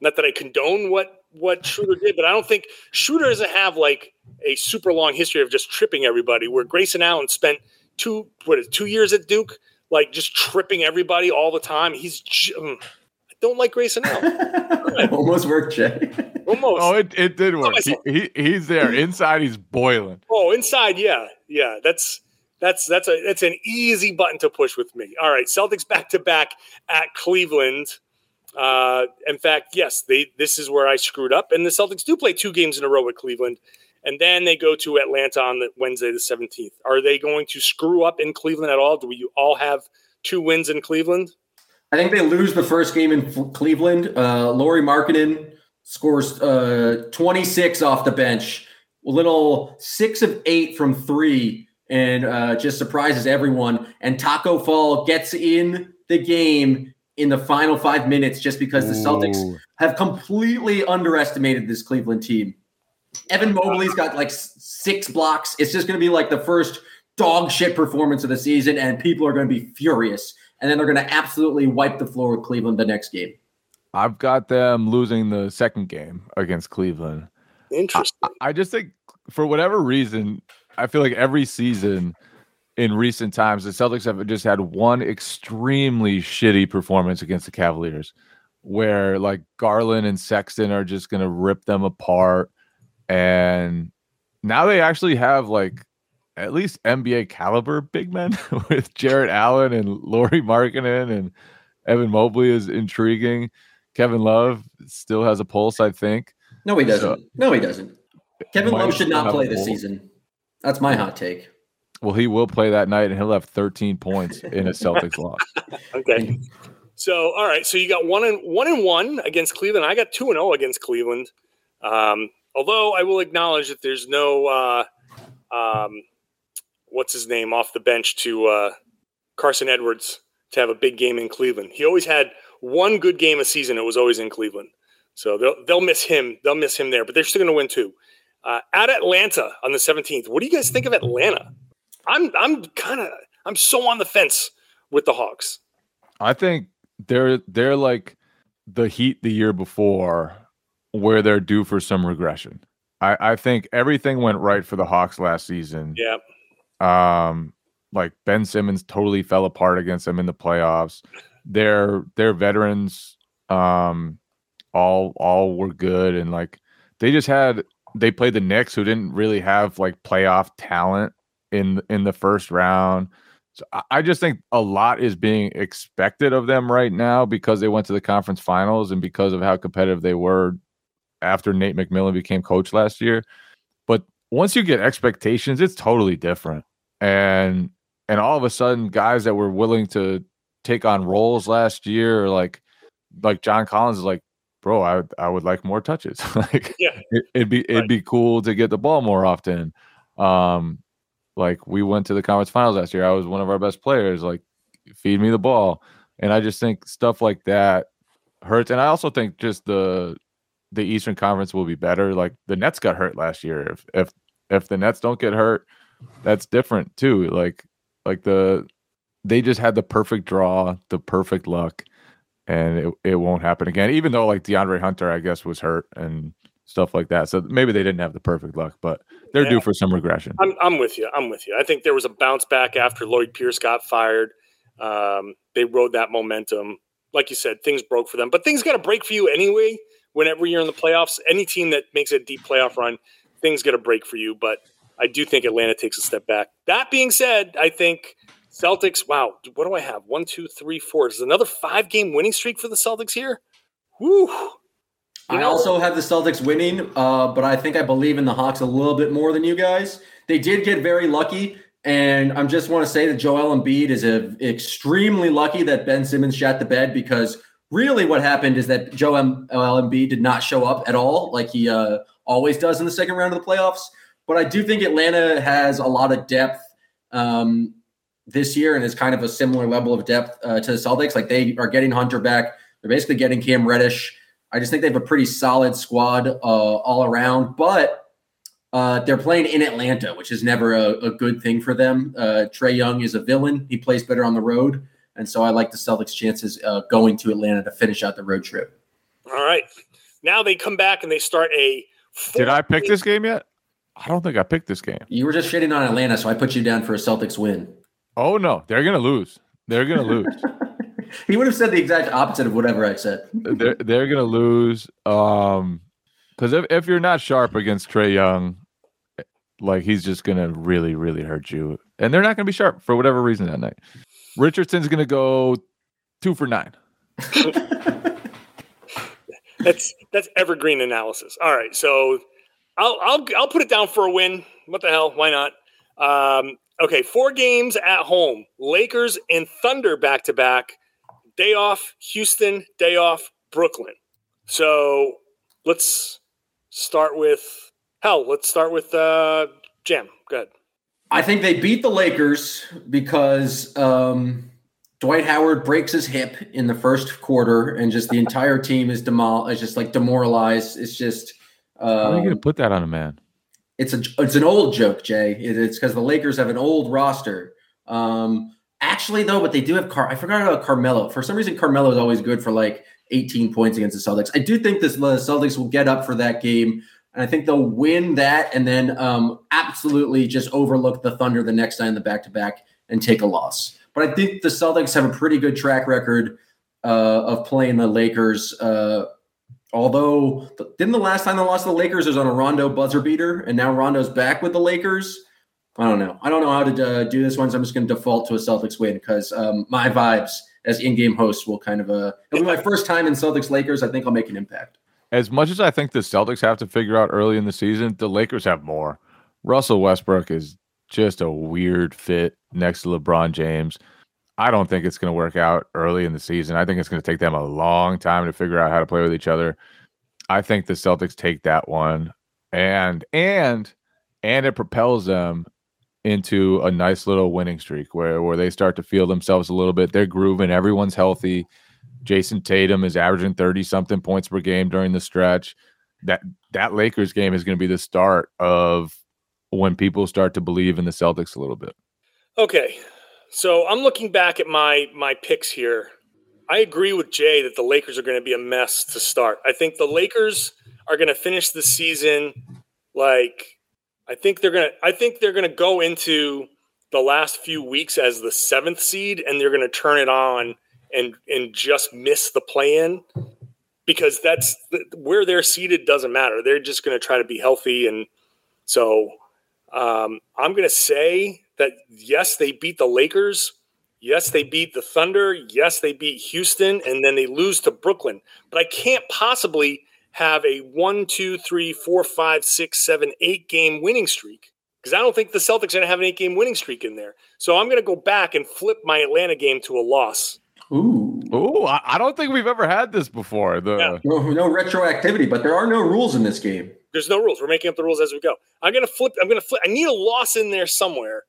Speaker 1: not that I condone what what [LAUGHS] Schroeder did, but I don't think Schroeder doesn't have like a super long history of just tripping everybody. Where Grayson Allen spent two what is two years at Duke, like just tripping everybody all the time. He's mm, I don't like Grayson Allen. [LAUGHS] [LAUGHS]
Speaker 5: Almost worked, Jay.
Speaker 1: Almost.
Speaker 4: Oh, it, it did work. He, he, he's there. Inside, he's boiling.
Speaker 1: Oh, inside, yeah, yeah. That's that's that's a that's an easy button to push with me. All right, Celtics back to back at Cleveland. Uh, in fact, yes, they this is where I screwed up. And the Celtics do play two games in a row with Cleveland, and then they go to Atlanta on the Wednesday the seventeenth. Are they going to screw up in Cleveland at all? Do we all have two wins in Cleveland?
Speaker 5: I think they lose the first game in Cleveland. Uh, Lauri Markkanen scores uh, 26 off the bench, a little six of eight from three, and uh, just surprises everyone. And Taco Fall gets in the game in the final five minutes just because the Celtics have completely underestimated this Cleveland team. Evan Mobley's got like six blocks. It's just going to be like the first dog shit performance of the season, and people are going to be furious. And then they're going to absolutely wipe the floor with Cleveland the next game.
Speaker 4: I've got them losing the second game against Cleveland.
Speaker 1: Interesting.
Speaker 4: I, I just think for whatever reason, I feel like every season – in recent times, the Celtics have just had one extremely shitty performance against the Cavaliers, where like Garland and Sexton are just going to rip them apart. And now they actually have like at least NBA caliber big men [LAUGHS] with Jarrett Allen and Lauri Markkanen and Evan Mobley is intriguing. Kevin Love still has a pulse, I think.
Speaker 5: No, he doesn't. So, no, he doesn't. Kevin Love should not play this season. That's my hot take.
Speaker 4: Well, he will play that night, and he'll have 13 points in a Celtics loss. [LAUGHS]
Speaker 1: Okay. So, all right. So you got one and one and one against Cleveland. I got two and zero oh against Cleveland. Um, although I will acknowledge that there's no, uh, um, what's his name off the bench to uh, Carson Edwards to have a big game in Cleveland. He always had one good game a season. It was always in Cleveland. So they'll they'll miss him. They'll miss him there, but they're still going to win too. Uh, at Atlanta on the 17th. What do you guys think of Atlanta? I'm I'm kind of I'm so on the fence with the Hawks.
Speaker 4: I think they're they're like the Heat the year before, where they're due for some regression. I, I think everything went right for the Hawks last season.
Speaker 1: Yeah.
Speaker 4: Um, like Ben Simmons totally fell apart against them in the playoffs. Their their veterans um all all were good and like they just had they played the Knicks who didn't really have like playoff talent in in the first round. So I just think a lot is being expected of them right now because they went to the conference finals and because of how competitive they were after Nate McMillan became coach last year. But once you get expectations, it's totally different. And and all of a sudden, guys that were willing to take on roles last year, like like John Collins is like, bro, I I would like more touches. [LAUGHS] like, yeah, it, would be it'd be cool to get the ball more often. Um, like we went to the conference finals last year. I was one of our best players. Like, feed me the ball, and I just think stuff like that hurts. And I also think just the the Eastern Conference will be better. Like the Nets got hurt last year. If if if the Nets don't get hurt, that's different too. Like like the they just had the perfect draw, the perfect luck, and it, it won't happen again. Even though like DeAndre Hunter, I guess, was hurt and stuff like that. So maybe they didn't have the perfect luck, but they're yeah. due for some regression.
Speaker 1: I'm, I'm with you. I'm with you. I think there was a bounce back after Lloyd Pierce got fired. Um, they rode that momentum. Like you said, things broke for them, but things got to break for you anyway. Whenever you're in the playoffs, any team that makes a deep playoff run, things got to break for you. But I do think Atlanta takes a step back. That being said, I think Celtics, wow, what do I have? One, two, three, four. Is another five game winning streak for the Celtics here? Woo.
Speaker 5: You I also have the Celtics winning, uh, but I think I believe in the Hawks a little bit more than you guys. They did get very lucky, and I just want to say that Joel Embiid is a, extremely lucky that Ben Simmons shot the bed because really what happened is that Joel Embiid did not show up at all, like he uh, always does in the second round of the playoffs. But I do think Atlanta has a lot of depth. Um, this year and is kind of a similar level of depth uh, to the Celtics. Like they are getting Hunter back. They're basically getting Cam Reddish. I just think they have a pretty solid squad uh, all around, but uh, they're playing in Atlanta, which is never a, a good thing for them. Uh, Trae Young is a villain. He plays better on the road. And so I like the Celtics' chances uh, going to Atlanta to finish out the road trip.
Speaker 1: All right. Now they come back and they start a.
Speaker 4: Did I pick this game yet? I don't think I picked this game.
Speaker 5: You were just shitting on Atlanta, so I put you down for a Celtics win.
Speaker 4: Oh no, they're gonna lose. They're gonna [LAUGHS] lose.
Speaker 5: He would have said the exact opposite of whatever I said.
Speaker 4: they're they're gonna lose. Um, because if, if you're not sharp against Trae Young, like he's just gonna really really hurt you, and they're not gonna be sharp for whatever reason that night. Richardson's gonna go two for nine. [LAUGHS]
Speaker 1: that's that's evergreen analysis. All right, so I'll I'll I'll put it down for a win. What the hell? Why not? Um, Okay, four games at home. Lakers and Thunder back to back. Day off Houston, day off Brooklyn. So let's start with hell. Let's start with uh, Jam. Go ahead.
Speaker 5: I think they beat the Lakers because um, Dwight Howard breaks his hip in the first quarter, and just the entire team is demol is just like demoralized. It's just.
Speaker 4: Um, How are you going to put that on a man?
Speaker 5: It's a it's an old joke, Jay. It's because the Lakers have an old roster. Um, actually, though, but they do have Car. I forgot about Carmelo. For some reason, Carmelo is always good for like 18 points against the Celtics. I do think this the Celtics will get up for that game, and I think they'll win that, and then um, absolutely just overlook the Thunder the next time in the back to back and take a loss. But I think the Celtics have a pretty good track record uh, of playing the Lakers. Uh, Although, didn't the last time they lost to the Lakers was on a Rondo buzzer beater, and now Rondo's back with the Lakers? I don't know. I don't know how to uh, do this one, so I'm just going to default to a Celtics win because um, my vibes as in-game host will kind of uh, it'll be my first time in Celtics Lakers. I think I'll make an impact.
Speaker 4: As much as I think the Celtics have to figure out early in the season, the Lakers have more. Russell Westbrook is just a weird fit next to LeBron James. I don't think it's going to work out early in the season. I think it's going to take them a long time to figure out how to play with each other. I think the Celtics take that one and and and it propels them into a nice little winning streak where where they start to feel themselves a little bit. They're grooving, everyone's healthy. Jayson Tatum is averaging 30 something points per game during the stretch. That that Lakers game is going to be the start of when people start to believe in the Celtics a little bit.
Speaker 1: Okay. So I'm looking back at my my picks here. I agree with Jay that the Lakers are going to be a mess to start. I think the Lakers are going to finish the season like I think they're to I think they're to go into the last few weeks as the seventh seed, and they're to turn it on and and just miss the play in because that's where they're seated doesn't matter. They're just to try to be healthy, and so um, I'm to say that yes, they beat the Lakers. Yes, they beat the Thunder. Yes, they beat Houston, and then they lose to Brooklyn. But I can't possibly have a one, two, three, four, five, six, seven, eight game winning streak because I don't think the Celtics are going to have an eight game winning streak in there. So I'm going to go back and flip my Atlanta game to a loss.
Speaker 4: Ooh, ooh! I, don't think we've ever had this before. The
Speaker 5: yeah. no, no retroactivity, but there are no rules in this game.
Speaker 1: There's no rules. We're making up the rules as we go. I'm gonna flip. I'm gonna flip. I need a loss in there somewhere,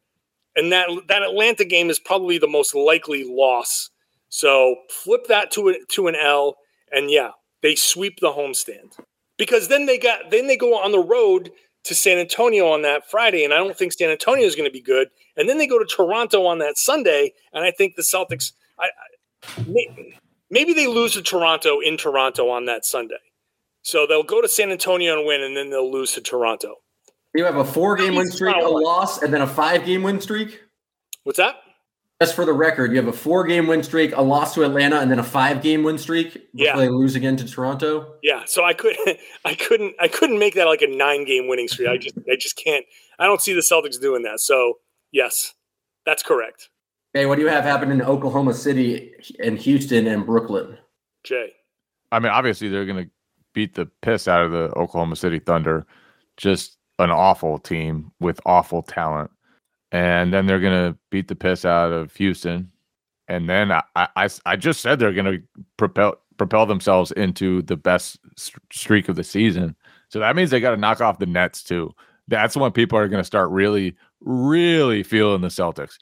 Speaker 1: and that that Atlanta game is probably the most likely loss. So flip that to a, to an L, and yeah, they sweep the homestand because then they got then they go on the road to San Antonio on that Friday, and I don't think San Antonio is going to be good. And then they go to Toronto on that Sunday, and I think the Celtics. I, maybe they lose to Toronto in Toronto on that Sunday. So they'll go to San Antonio and win, and then they'll lose to Toronto.
Speaker 5: You have a four game win streak, a loss, and then a five game win streak?
Speaker 1: What's that?
Speaker 5: Just for the record, you have a four game win streak, a loss to Atlanta, and then a five game win streak before yeah. they lose again to Toronto.
Speaker 1: Yeah. So I couldn't [LAUGHS] I couldn't I couldn't make that like a nine game winning streak. I just I just can't I don't see the Celtics doing that. So yes, that's correct.
Speaker 5: Hey, what do you have happening in Oklahoma City and Houston and Brooklyn?
Speaker 1: Jay.
Speaker 4: I mean, obviously they're gonna beat the piss out of the Oklahoma City Thunder. Just an awful team with awful talent. And then they're gonna beat the piss out of Houston. And then I I, I just said they're gonna propel propel themselves into the best streak of the season. So that means they got to knock off the Nets too. That's when people are going to start really, really feeling the Celtics.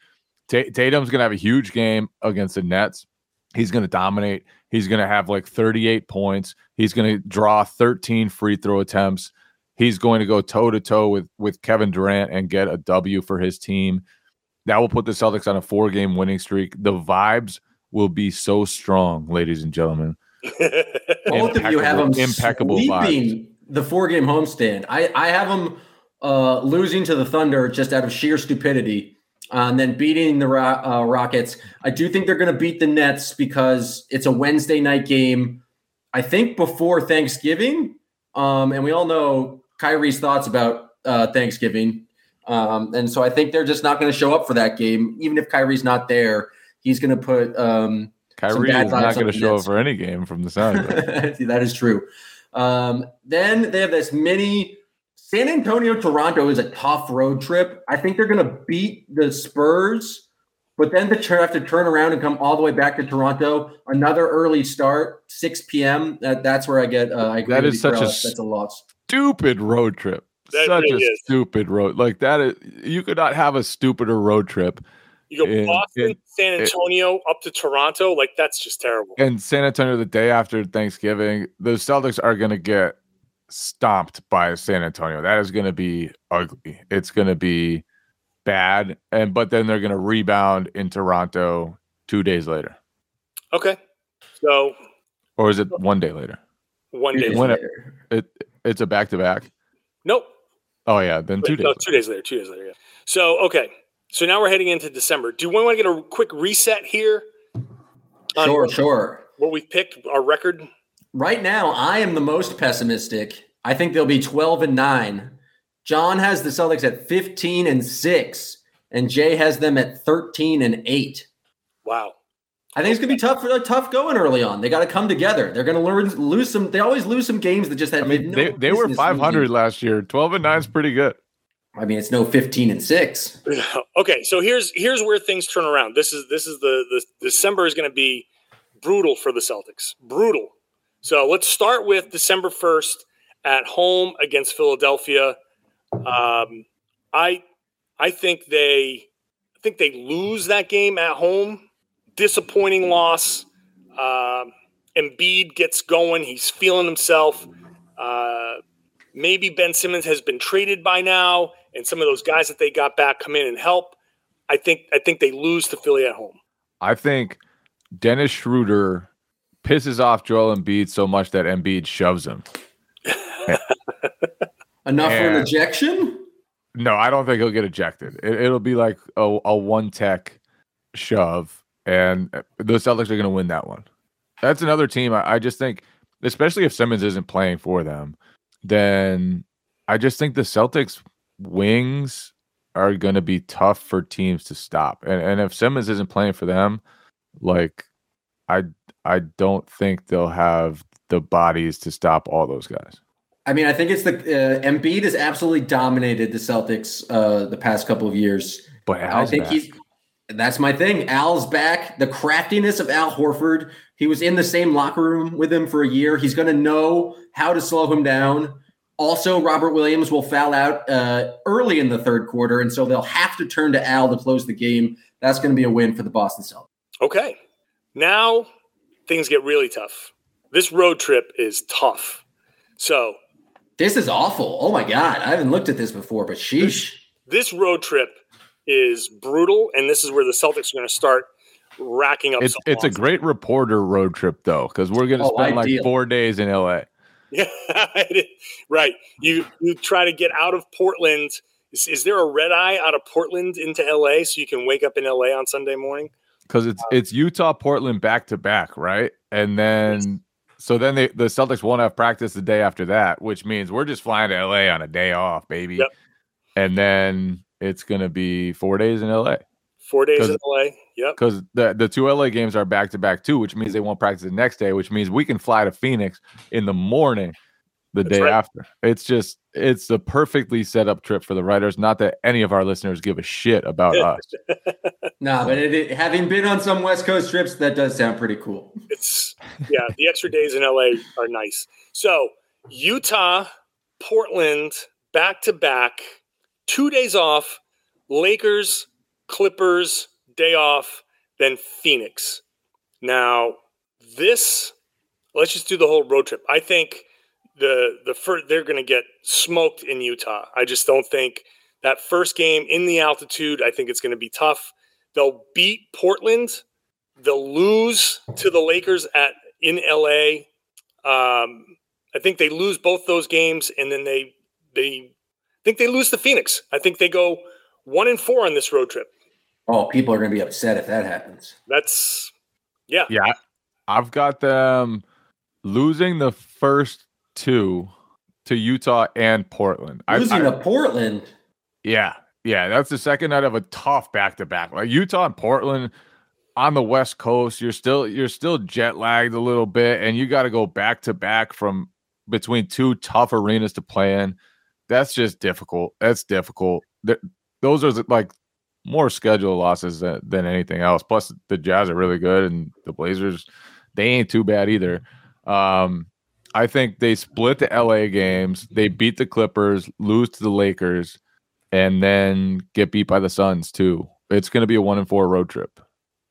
Speaker 4: Tatum's going to have a huge game against the Nets. He's going to dominate. He's going to have like 38 points. He's going to draw 13 free throw attempts. He's going to go toe to toe with with Kevin Durant and get a W for his team. That will put the Celtics on a four game winning streak. The vibes will be so strong, ladies and gentlemen. [LAUGHS]
Speaker 5: Both of you have them impeccable vibes. the four game homestand. I I have them uh, losing to the Thunder just out of sheer stupidity uh, and then beating the uh, Rockets. I do think they're going to beat the Nets because it's a Wednesday night game. I think before Thanksgiving, um, and we all know Kyrie's thoughts about uh, Thanksgiving, um, and so I think they're just not going to show up for that game. Even if Kyrie's not there, he's going to put. Um,
Speaker 4: Kyrie is not going to show up for any game from the sound. [LAUGHS]
Speaker 5: that is true. Um, then they have this mini San Antonio Toronto is a tough road trip. I think they're going to beat the Spurs, but then to have to turn around and come all the way back to Toronto. Another early start, 6 p.m. That, that's where I get. Uh, I agree
Speaker 4: that is such a
Speaker 5: that's a loss.
Speaker 4: Stupid road trip. That such really a is. stupid road. Like that is. You could not have a stupider road trip.
Speaker 1: You go in, Boston, in, San eh, Antonio, in, up to Toronto. Like that's just terrible.
Speaker 4: And San Antonio the day after Thanksgiving, the Celtics are going to get stomped by San Antonio. That is going to be ugly. It's going to be bad. And but then they're going to rebound in Toronto two days later.
Speaker 1: Okay. So,
Speaker 4: or is it one day later?
Speaker 1: One day later.
Speaker 4: It, it it's a back to back.
Speaker 1: Nope.
Speaker 4: Oh yeah, then two Wait, days. No,
Speaker 1: two days later. Two days later. Yeah. So okay. So now we're heading into December. Do we want to get a quick reset here?
Speaker 5: Sure, sure.
Speaker 1: What we picked, our record
Speaker 5: Right now, I am the most pessimistic. I think they'll be 12 and 9. John has the Celtics at 15 and 6, and Jay has them at 13 and 8.
Speaker 1: Wow.
Speaker 5: I think it's gonna be tough for tough going early on. They got to come together. They're gonna learn lose some. They always lose some games that just have.
Speaker 4: I mean, no they, they were five hundred last year. Twelve and nine is pretty good.
Speaker 5: I mean, it's no fifteen and six. [CLEARS THROAT]
Speaker 1: okay, so here's here's where things turn around. This is this is the the December is going to be brutal for the Celtics. Brutal. So let's start with December 1st at home against Philadelphia. Um, I I think they I think they lose that game at home. Disappointing loss. Uh, Embiid gets going. He's feeling himself. Uh, maybe Ben Simmons has been traded by now, and some of those guys that they got back come in and help. I think I think they lose to Philly at home.
Speaker 4: I think Dennis Schroeder pisses off Joel Embiid so much that Embiid shoves him. [LAUGHS]
Speaker 5: Enough and, for an ejection?
Speaker 4: No, I don't think he'll get ejected. It, will be like a, a one tech shove, and the Celtics are going to win that one. That's another team. I, I just think, especially if Simmons isn't playing for them, then I just think the Celtics wings are going to be tough for teams to stop. And and if Simmons isn't playing for them, like I I don't think they'll have the bodies to stop all those guys.
Speaker 5: I mean, I think it's the uh, Embiid has absolutely dominated the Celtics uh, the past couple of years.
Speaker 4: But
Speaker 5: I think
Speaker 4: back.
Speaker 5: he's that's my thing. Al's back. The craftiness of Al Horford. He was in the same locker room with him for a year. He's going to know how to slow him down. Also, Robert Williams will foul out uh, early in the third quarter, and so they'll have to turn to Al to close the game. That's going to be a win for the Boston Celtics.
Speaker 1: Okay. Now things get really tough. This road trip is tough. So
Speaker 5: this is awful. Oh my god, I haven't looked at this before, but sheesh.
Speaker 1: This road trip is brutal, and this is where the Celtics are going to start racking up.
Speaker 4: It's it's a great reporter road trip though, because we're going to
Speaker 5: Oh,
Speaker 4: spend
Speaker 5: ideal.
Speaker 4: like four days in LA. [LAUGHS]
Speaker 1: Yeah, right. You you try to get out of Portland. Is, is there a red eye out of Portland into LA so you can wake up in LA on Sunday morning?
Speaker 4: because it's um, it's Utah, Portland back to back, right? And then so then they the Celtics won't have practice the day after that, which means we're just flying to LA on a day off, baby.
Speaker 1: Yep.
Speaker 4: And then it's gonna be four days in LA
Speaker 1: Four days in LA. Yep.
Speaker 4: because the the two LA games are back to back too, which means they won't practice the next day, which means we can fly to Phoenix in the morning the
Speaker 1: That's
Speaker 4: day
Speaker 1: right.
Speaker 4: after. It's just it's the perfectly set up trip for the writers. Not that any of our listeners give a shit about us. [LAUGHS]
Speaker 5: Nah, but it, it- having been on some West Coast trips, that does sound pretty cool.
Speaker 1: It's yeah, the extra days in LA are nice. So Utah, Portland, back to back, two days off, Lakers, Clippers, day off, then Phoenix. Now, this let's just do the whole road trip. I think the the first they're gonna get smoked in Utah. I just don't think that first game in the altitude, I think it's gonna be tough. They'll beat Portland they'll lose to the Lakers at in LA. Um, I think they lose both those games, and then they they think they lose to Phoenix. I think they go one and four on this road trip.
Speaker 5: Oh, people are going to be upset if that happens.
Speaker 1: That's yeah,
Speaker 4: Yeah, I've got them losing the first two to Utah and Portland. I-
Speaker 5: Losing
Speaker 4: I-
Speaker 5: to Portland.
Speaker 4: yeah, yeah, that's the second night of a tough back to back. Like Utah and Portland on the West Coast, you're still you're still jet lagged a little bit, and you got to go back to back from between two tough arenas to play in. That's just difficult. That's difficult. Th- those are like more schedule losses than, than anything else. Plus, the Jazz are really good, and the Blazers they ain't too bad either. Um, I think they split the LA games. They beat the Clippers, lose to the Lakers, and then get beat by the Suns too. It's going to be a one and four road trip,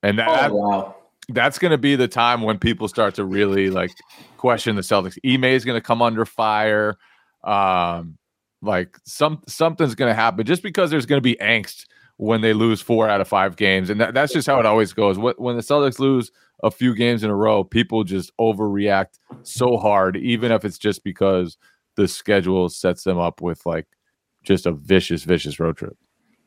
Speaker 4: and that
Speaker 5: Oh, wow.
Speaker 4: that's going to be the time when people start to really like question the Celtics. Ime is going to come under fire. Um, like some something's going to happen just because there's going to be angst when they lose four out of five games, and that, that's just how it always goes. When the Celtics lose a few games in a row, people just overreact so hard, even if it's just because the schedule sets them up with like just a vicious, vicious road trip.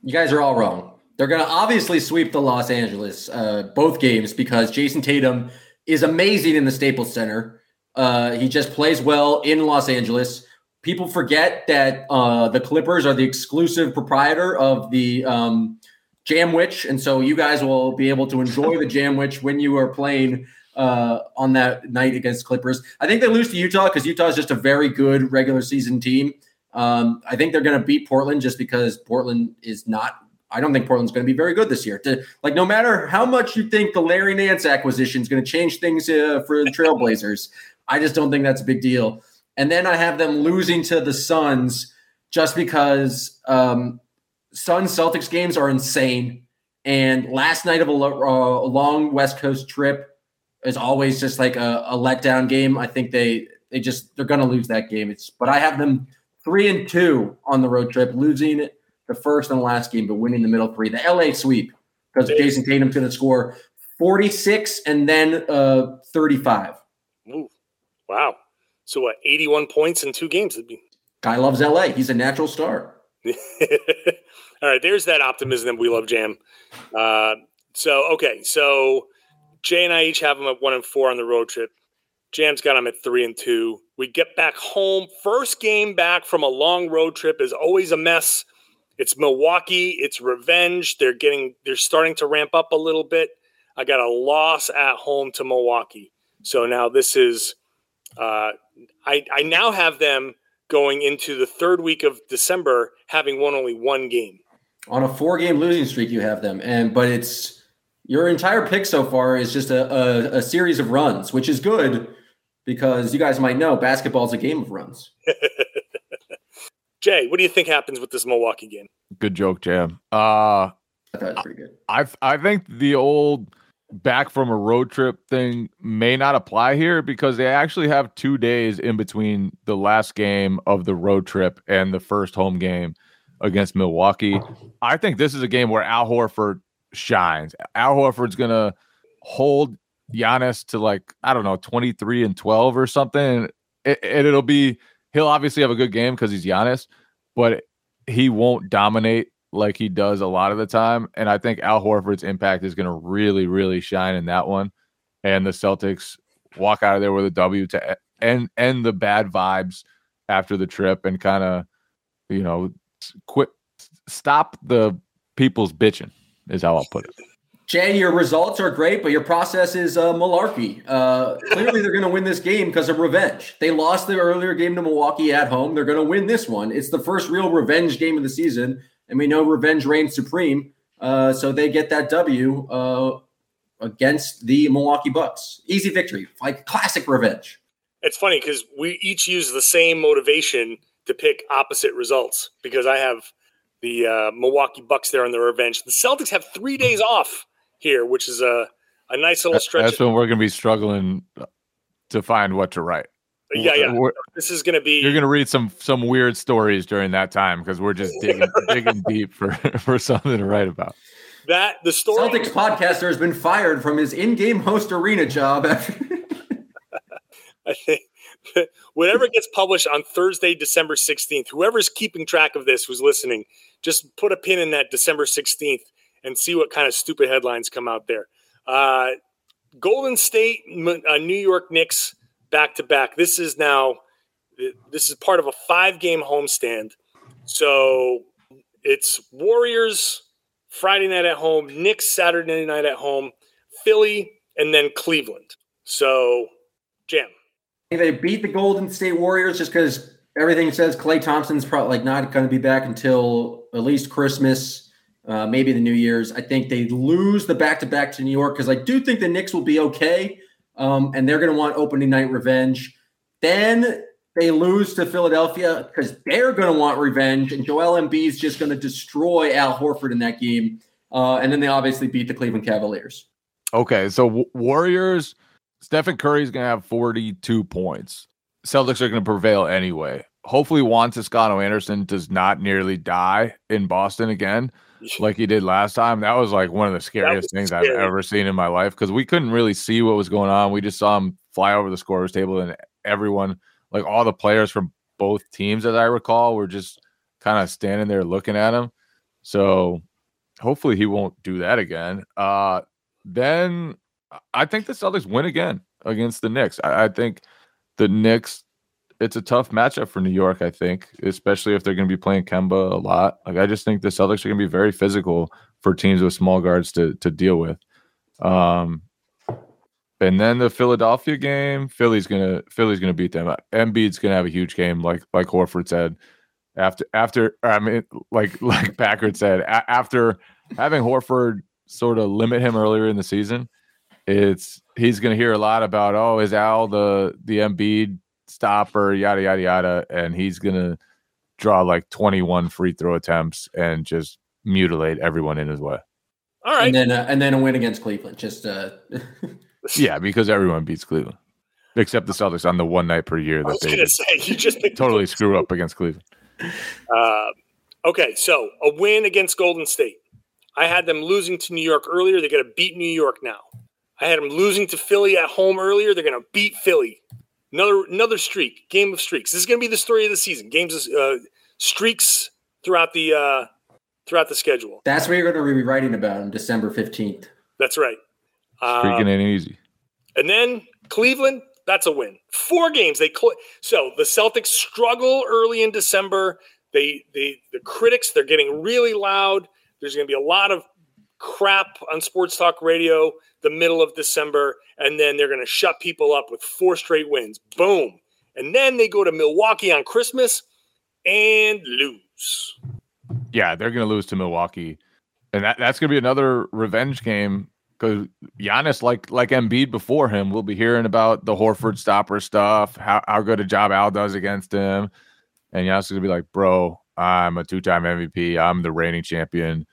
Speaker 5: You guys are all wrong. They're going to obviously sweep the Los Angeles uh, both games because Jayson Tatum is amazing in the Staples Center. Uh, he just plays well in Los Angeles. People forget that uh, the Clippers are the exclusive proprietor of the um, Jam Witch, and so you guys will be able to enjoy the Jam Witch when you are playing uh, on that night against Clippers. I think they lose to Utah because Utah is just a very good regular season team. Um, I think they're going to beat Portland just because Portland is not. I don't think Portland's going to be very good this year. To, like, no matter how much you think the Larry Nance acquisition is going to change things uh, for the Trailblazers, I just don't think that's a big deal. And then I have them losing to the Suns just because um, Suns Celtics games are insane. And last night of a, uh, long West Coast trip is always just like a, a letdown game. I think they they just they're going to lose that game. It's but I have them three and two on the road trip, losing the first and last game, but winning the middle three. The LA sweep because Jayson Tatum's going to score forty six and then uh, thirty five.
Speaker 1: Ooh, wow. So what? Eighty-one points in two games. It'd be
Speaker 5: Guy loves LA. He's a natural star. [LAUGHS]
Speaker 1: All right, there's that optimism that we love, Jam. Uh, so okay, so Jay and I each have them at one and four on the road trip. Jam's got them at three and two. We get back home. First game back from a long road trip is always a mess. It's Milwaukee. It's revenge. They're getting. They're starting to ramp up a little bit. I got a loss at home to Milwaukee. So now this is. Uh, I I now have them going into the third week of December having won only one game.
Speaker 5: On a four game losing streak, you have them. And but it's your entire pick so far is just a, a, a series of runs, which is good because you guys might know basketball is a game of runs. [LAUGHS]
Speaker 1: Jay, what do you think happens with this Milwaukee game?
Speaker 4: Good joke, Jam. Uh,
Speaker 5: I thought it was pretty good.
Speaker 4: I I think the old back from a road trip thing may not apply here because they actually have two days in between the last game of the road trip and the first home game against Milwaukee. I think this is a game where Al Horford shines. Al Horford's gonna hold Giannis to like I don't know 23 and 12 or something, and it'll be he'll obviously have a good game because he's Giannis, but he won't dominate like he does a lot of the time. And I think Al Horford's impact is going to really, really shine in that one. And the Celtics walk out of there with a W to end end the bad vibes after the trip and kind of, you know, quit stop the people's bitching is how I'll put it.
Speaker 5: Jay, your results are great, but your process is uh, malarkey. Uh, clearly, they're going to win this game because of revenge. They lost the earlier game to Milwaukee at home. They're going to win this one. It's the first real revenge game of the season and we know revenge reigns supreme. Uh, so they get that W uh, against the Milwaukee Bucks. Easy victory, like classic revenge.
Speaker 1: It's funny because we each use the same motivation to pick opposite results because I have the uh, Milwaukee Bucks there on the revenge. The Celtics have three days off here, which is a, a nice little stretch.
Speaker 4: That's when we're going to be struggling to find what to write
Speaker 1: yeah, yeah. We're, this is going to be.
Speaker 4: You're going to read some some weird stories during that time because we're just digging [LAUGHS] digging deep for [LAUGHS] for something to write about.
Speaker 1: That the story.
Speaker 5: Celtics podcaster has been fired from his in-game host arena job. After [LAUGHS]
Speaker 1: I think whatever gets published on Thursday, December 16th, whoever's keeping track of this, who's listening, just put a pin in that December 16th and see what kind of stupid headlines come out there. Uh, Golden State, uh, New York Knicks back to back. This is now this is part of a five game homestand. So it's Warriors Friday night at home, Knicks Saturday night at home, Philly, and then Cleveland. So, Jam.
Speaker 5: They beat the Golden State Warriors just because everything says Klay Thompson's probably like not going to be back until at least Christmas, uh, maybe the New Year's. I think they lose the back to back to New York because I do think the Knicks will be okay um, and they're going to want opening night revenge. Then they lose to Philadelphia because they're going to want revenge, and Joel Embiid is just going to destroy Al Horford in that game. Uh, and then they obviously beat the Cleveland Cavaliers.
Speaker 4: Okay, so w- Warriors, Stephen Curry is going to have 42 points. Celtics are going to prevail anyway. Hopefully, Juan Toscano Anderson does not nearly die in Boston again like he did last time. That was like one of the scariest things scary. I've ever seen in my life because we couldn't really see what was going on. We just saw him fly over the scorer's table, and everyone, like all the players from both teams, as I recall, were just kind of standing there looking at him. So hopefully he won't do that again. Uh, then I think the Celtics win again against the Knicks. I, I think the Knicks it's a tough matchup for New York, I think, especially if they're going to be playing Kemba a lot. Like I just think the Celtics are going to be very physical for teams with small guards to to deal with. Um, and then the Philadelphia game, Philly's gonna Philly's gonna beat them. Embiid's gonna have a huge game, like like Horford said. After after I mean, like [LAUGHS] like Packard said, a- after having Horford sort of limit him earlier in the season, it's he's gonna hear a lot about oh is Al the the Embiid stopper, yada yada yada, and he's gonna draw like 21 free throw attempts and just mutilate everyone in his way.
Speaker 1: All right,
Speaker 5: and then uh, and then a win against Cleveland. Just uh... [LAUGHS]
Speaker 4: yeah, because everyone beats Cleveland except the Celtics on the one night per year that they
Speaker 1: say, you just [LAUGHS]
Speaker 4: totally screw up against Cleveland.
Speaker 1: Uh, okay, so a win against Golden State. I had them losing to New York earlier. They're going to beat New York now. I had them losing to Philly at home earlier. They're going to beat Philly. Another another streak, game of streaks. This is going to be the story of the season. Games, uh, streaks throughout the uh, throughout the schedule.
Speaker 5: That's what you're going to be writing about on December 15th.
Speaker 1: That's right.
Speaker 4: Freaking ain't easy.
Speaker 1: And then Cleveland, that's a win. Four games. They cl- so the Celtics struggle early in December. They they the critics they're getting really loud. There's going to be a lot of crap on sports talk radio the middle of December, and then they're going to shut people up with four straight wins. Boom. And then they go to Milwaukee on Christmas and lose.
Speaker 4: Yeah, they're going to lose to Milwaukee, and that, that's going to be another revenge game because Giannis, like like Embiid before him, we'll be hearing about the Horford stopper stuff, how, how good a job Al does against him, and Giannis is going to be like, "Bro, I'm a two time MVP. I'm the reigning champion.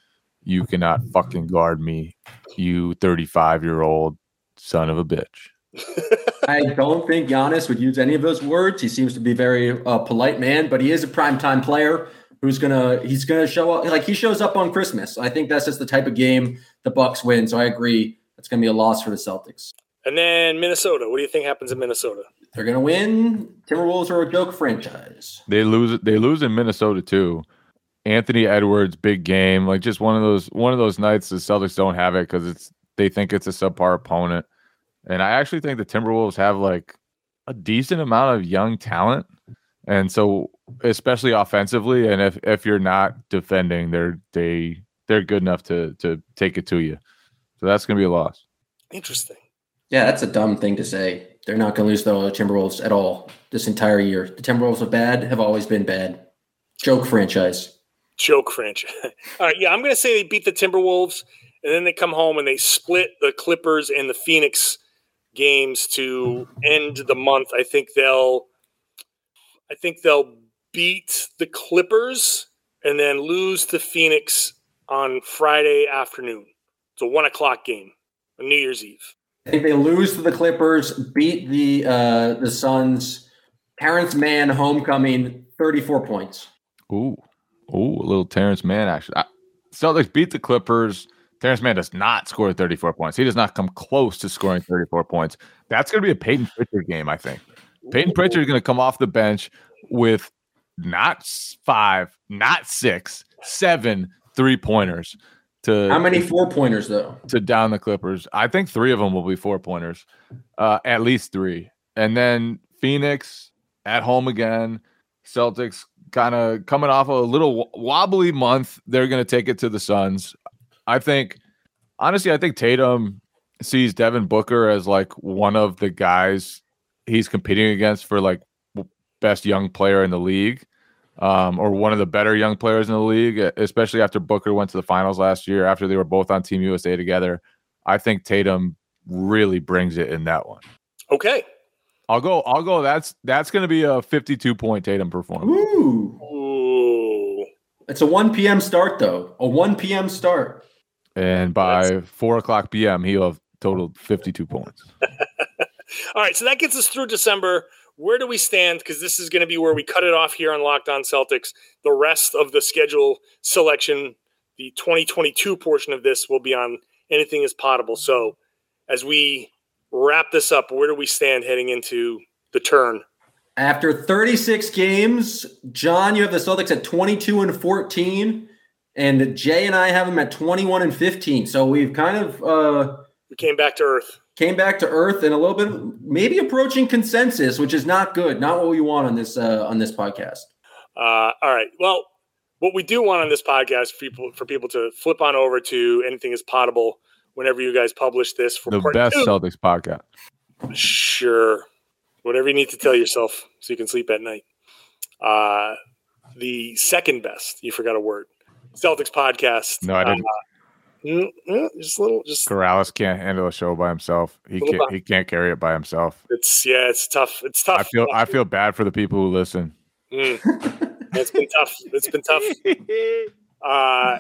Speaker 4: You cannot fucking guard me, you 35 year old son of a bitch." [LAUGHS]
Speaker 5: I don't think Giannis would use any of those words. He seems to be a very uh, polite man, but he is a primetime player who's gonna he's gonna show up like he shows up on Christmas. I think that's just the type of game the Bucks win. So I agree, it's gonna be a loss for the Celtics.
Speaker 1: And then Minnesota. What do you think happens in Minnesota?
Speaker 5: They're gonna win. Timberwolves are a joke franchise.
Speaker 4: They lose. They lose in Minnesota too. Anthony Edwards, big game. Like just one of those one of those nights the Celtics don't have it because it's they think it's a subpar opponent. And I actually think the Timberwolves have like a decent amount of young talent. And so especially offensively, and if if you're not defending, they're they they're good enough to to take it to you. So that's gonna be a loss.
Speaker 1: Interesting.
Speaker 5: Yeah, that's a dumb thing to say. They're not going to lose the Timberwolves at all this entire year. The Timberwolves are bad, have always been bad. Joke franchise.
Speaker 1: Joke franchise. [LAUGHS] All right, yeah, I'm going to say they beat the Timberwolves, and then they come home and they split the Clippers and the Phoenix games to end the month. I think they'll, I think they'll beat the Clippers and then lose to Phoenix on Friday afternoon. It's a one o'clock game on New Year's Eve.
Speaker 5: I think they lose to the Clippers, beat the uh, the Suns. Terance Mann homecoming, 34 points.
Speaker 4: Ooh, ooh, a little Terance Mann action. I, Celtics beat the Clippers. Terance Mann does not score 34 points. He does not come close to scoring 34 points. That's going to be a Payton Pritchard game, I think. Payton Pritchard is going to come off the bench with not five, not six, seven three pointers to
Speaker 5: how many four pointers though
Speaker 4: to down the Clippers. I think three of them will be four pointers, uh, at least three, and then Phoenix at home again. Celtics kind of coming off a little wobbly month. They're going to take it to the Suns. I think, honestly, I think Tatum sees Devin Booker as like one of the guys he's competing against for like best young player in the league um, or one of the better young players in the league, especially after Booker went to the finals last year, after they were both on Team USA together. I think Tatum really brings it in that one.
Speaker 1: Okay.
Speaker 4: I'll go. I'll go. That's that's going to be a 52 point Tatum performance.
Speaker 5: Ooh.
Speaker 1: Ooh.
Speaker 5: It's a 1 p.m. start though. A 1 p.m. start.
Speaker 4: And by that's... four o'clock p.m., he'll have totaled 52 points. [LAUGHS]
Speaker 1: All right. So that gets us through December where do we stand? Because this is going to be where we cut it off here on Locked On Celtics. The rest of the schedule selection, the 2022 portion of this, will be on anything is Poddable. So as we wrap this up, where do we stand heading into the turn?
Speaker 5: After 36 games, John, you have the Celtics at 22 and 14, and Jay and I have them at 21 and 15. So we've kind of uh,
Speaker 1: we came back to earth
Speaker 5: came back to earth and a little bit maybe approaching consensus, which is not good, not what we want on this uh, on this podcast.
Speaker 1: Uh, all right. Well, what we do want on this podcast for people for people to flip on over to anything is Poddable whenever you guys publish this for
Speaker 4: the best two. Celtics podcast.
Speaker 1: Sure, whatever you need to tell yourself so you can sleep at night. Uh, the second best, you forgot a word. Celtics podcast.
Speaker 4: No, I didn't. Uh,
Speaker 1: Mm, just a little. Just
Speaker 4: Karalis can't handle a show by himself. He can't. He can't carry it by himself.
Speaker 1: It's yeah. It's tough. It's tough.
Speaker 4: I feel. I feel bad for the people who listen.
Speaker 1: Mm. [LAUGHS] it's been tough. It's been tough. Uh,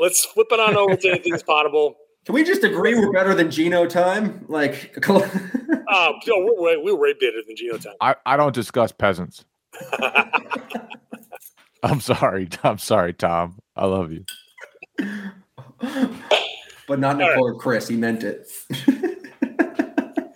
Speaker 1: let's flip it on over to anything's [LAUGHS] Poddable.
Speaker 5: Can we just agree we're better than Gino time? Like, [LAUGHS]
Speaker 1: oh, uh, no, we're way, we're way better than Gino time.
Speaker 4: I, I don't discuss peasants. [LAUGHS] I'm sorry. I'm sorry, Tom. I love you
Speaker 5: but not Nicole right. or Chris. He meant it. [LAUGHS]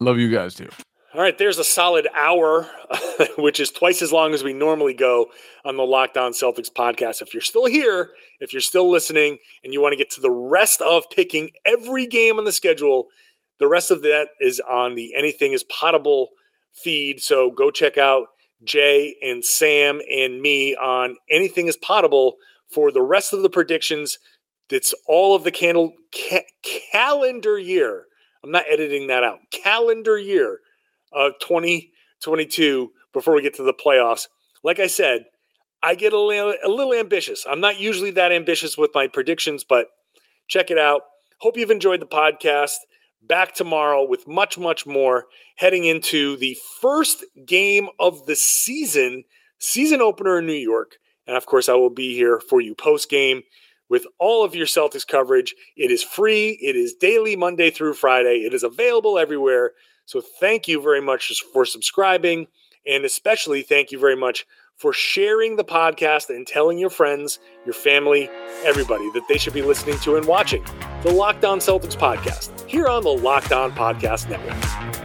Speaker 4: Love you guys too.
Speaker 1: All right, there's a solid hour, [LAUGHS] which is twice as long as we normally go on the Locked On Celtics podcast. If you're still here, if you're still listening, and you want to get to the rest of picking every game on the schedule, the rest of that is on the Anything is Poddable feed. So go check out Jay and Sam and me on Anything is Poddable for the rest of the predictions. It's all of the candle ca- calendar year. I'm not editing that out. Calendar year of 2022 before we get to the playoffs. Like I said, I get a little, a little ambitious. I'm not usually that ambitious with my predictions, but check it out. Hope you've enjoyed the podcast. Back tomorrow with much, much more, heading into the first game of the season, season opener in New York. And of course, I will be here for you post game with all of your Celtics coverage. It is free, it is daily, Monday through Friday. It is available everywhere. So thank you very much for subscribing. And especially thank you very much for sharing the podcast and telling your friends, your family, everybody that they should be listening to and watching the Locked On Celtics podcast here on the Locked On Podcast Network.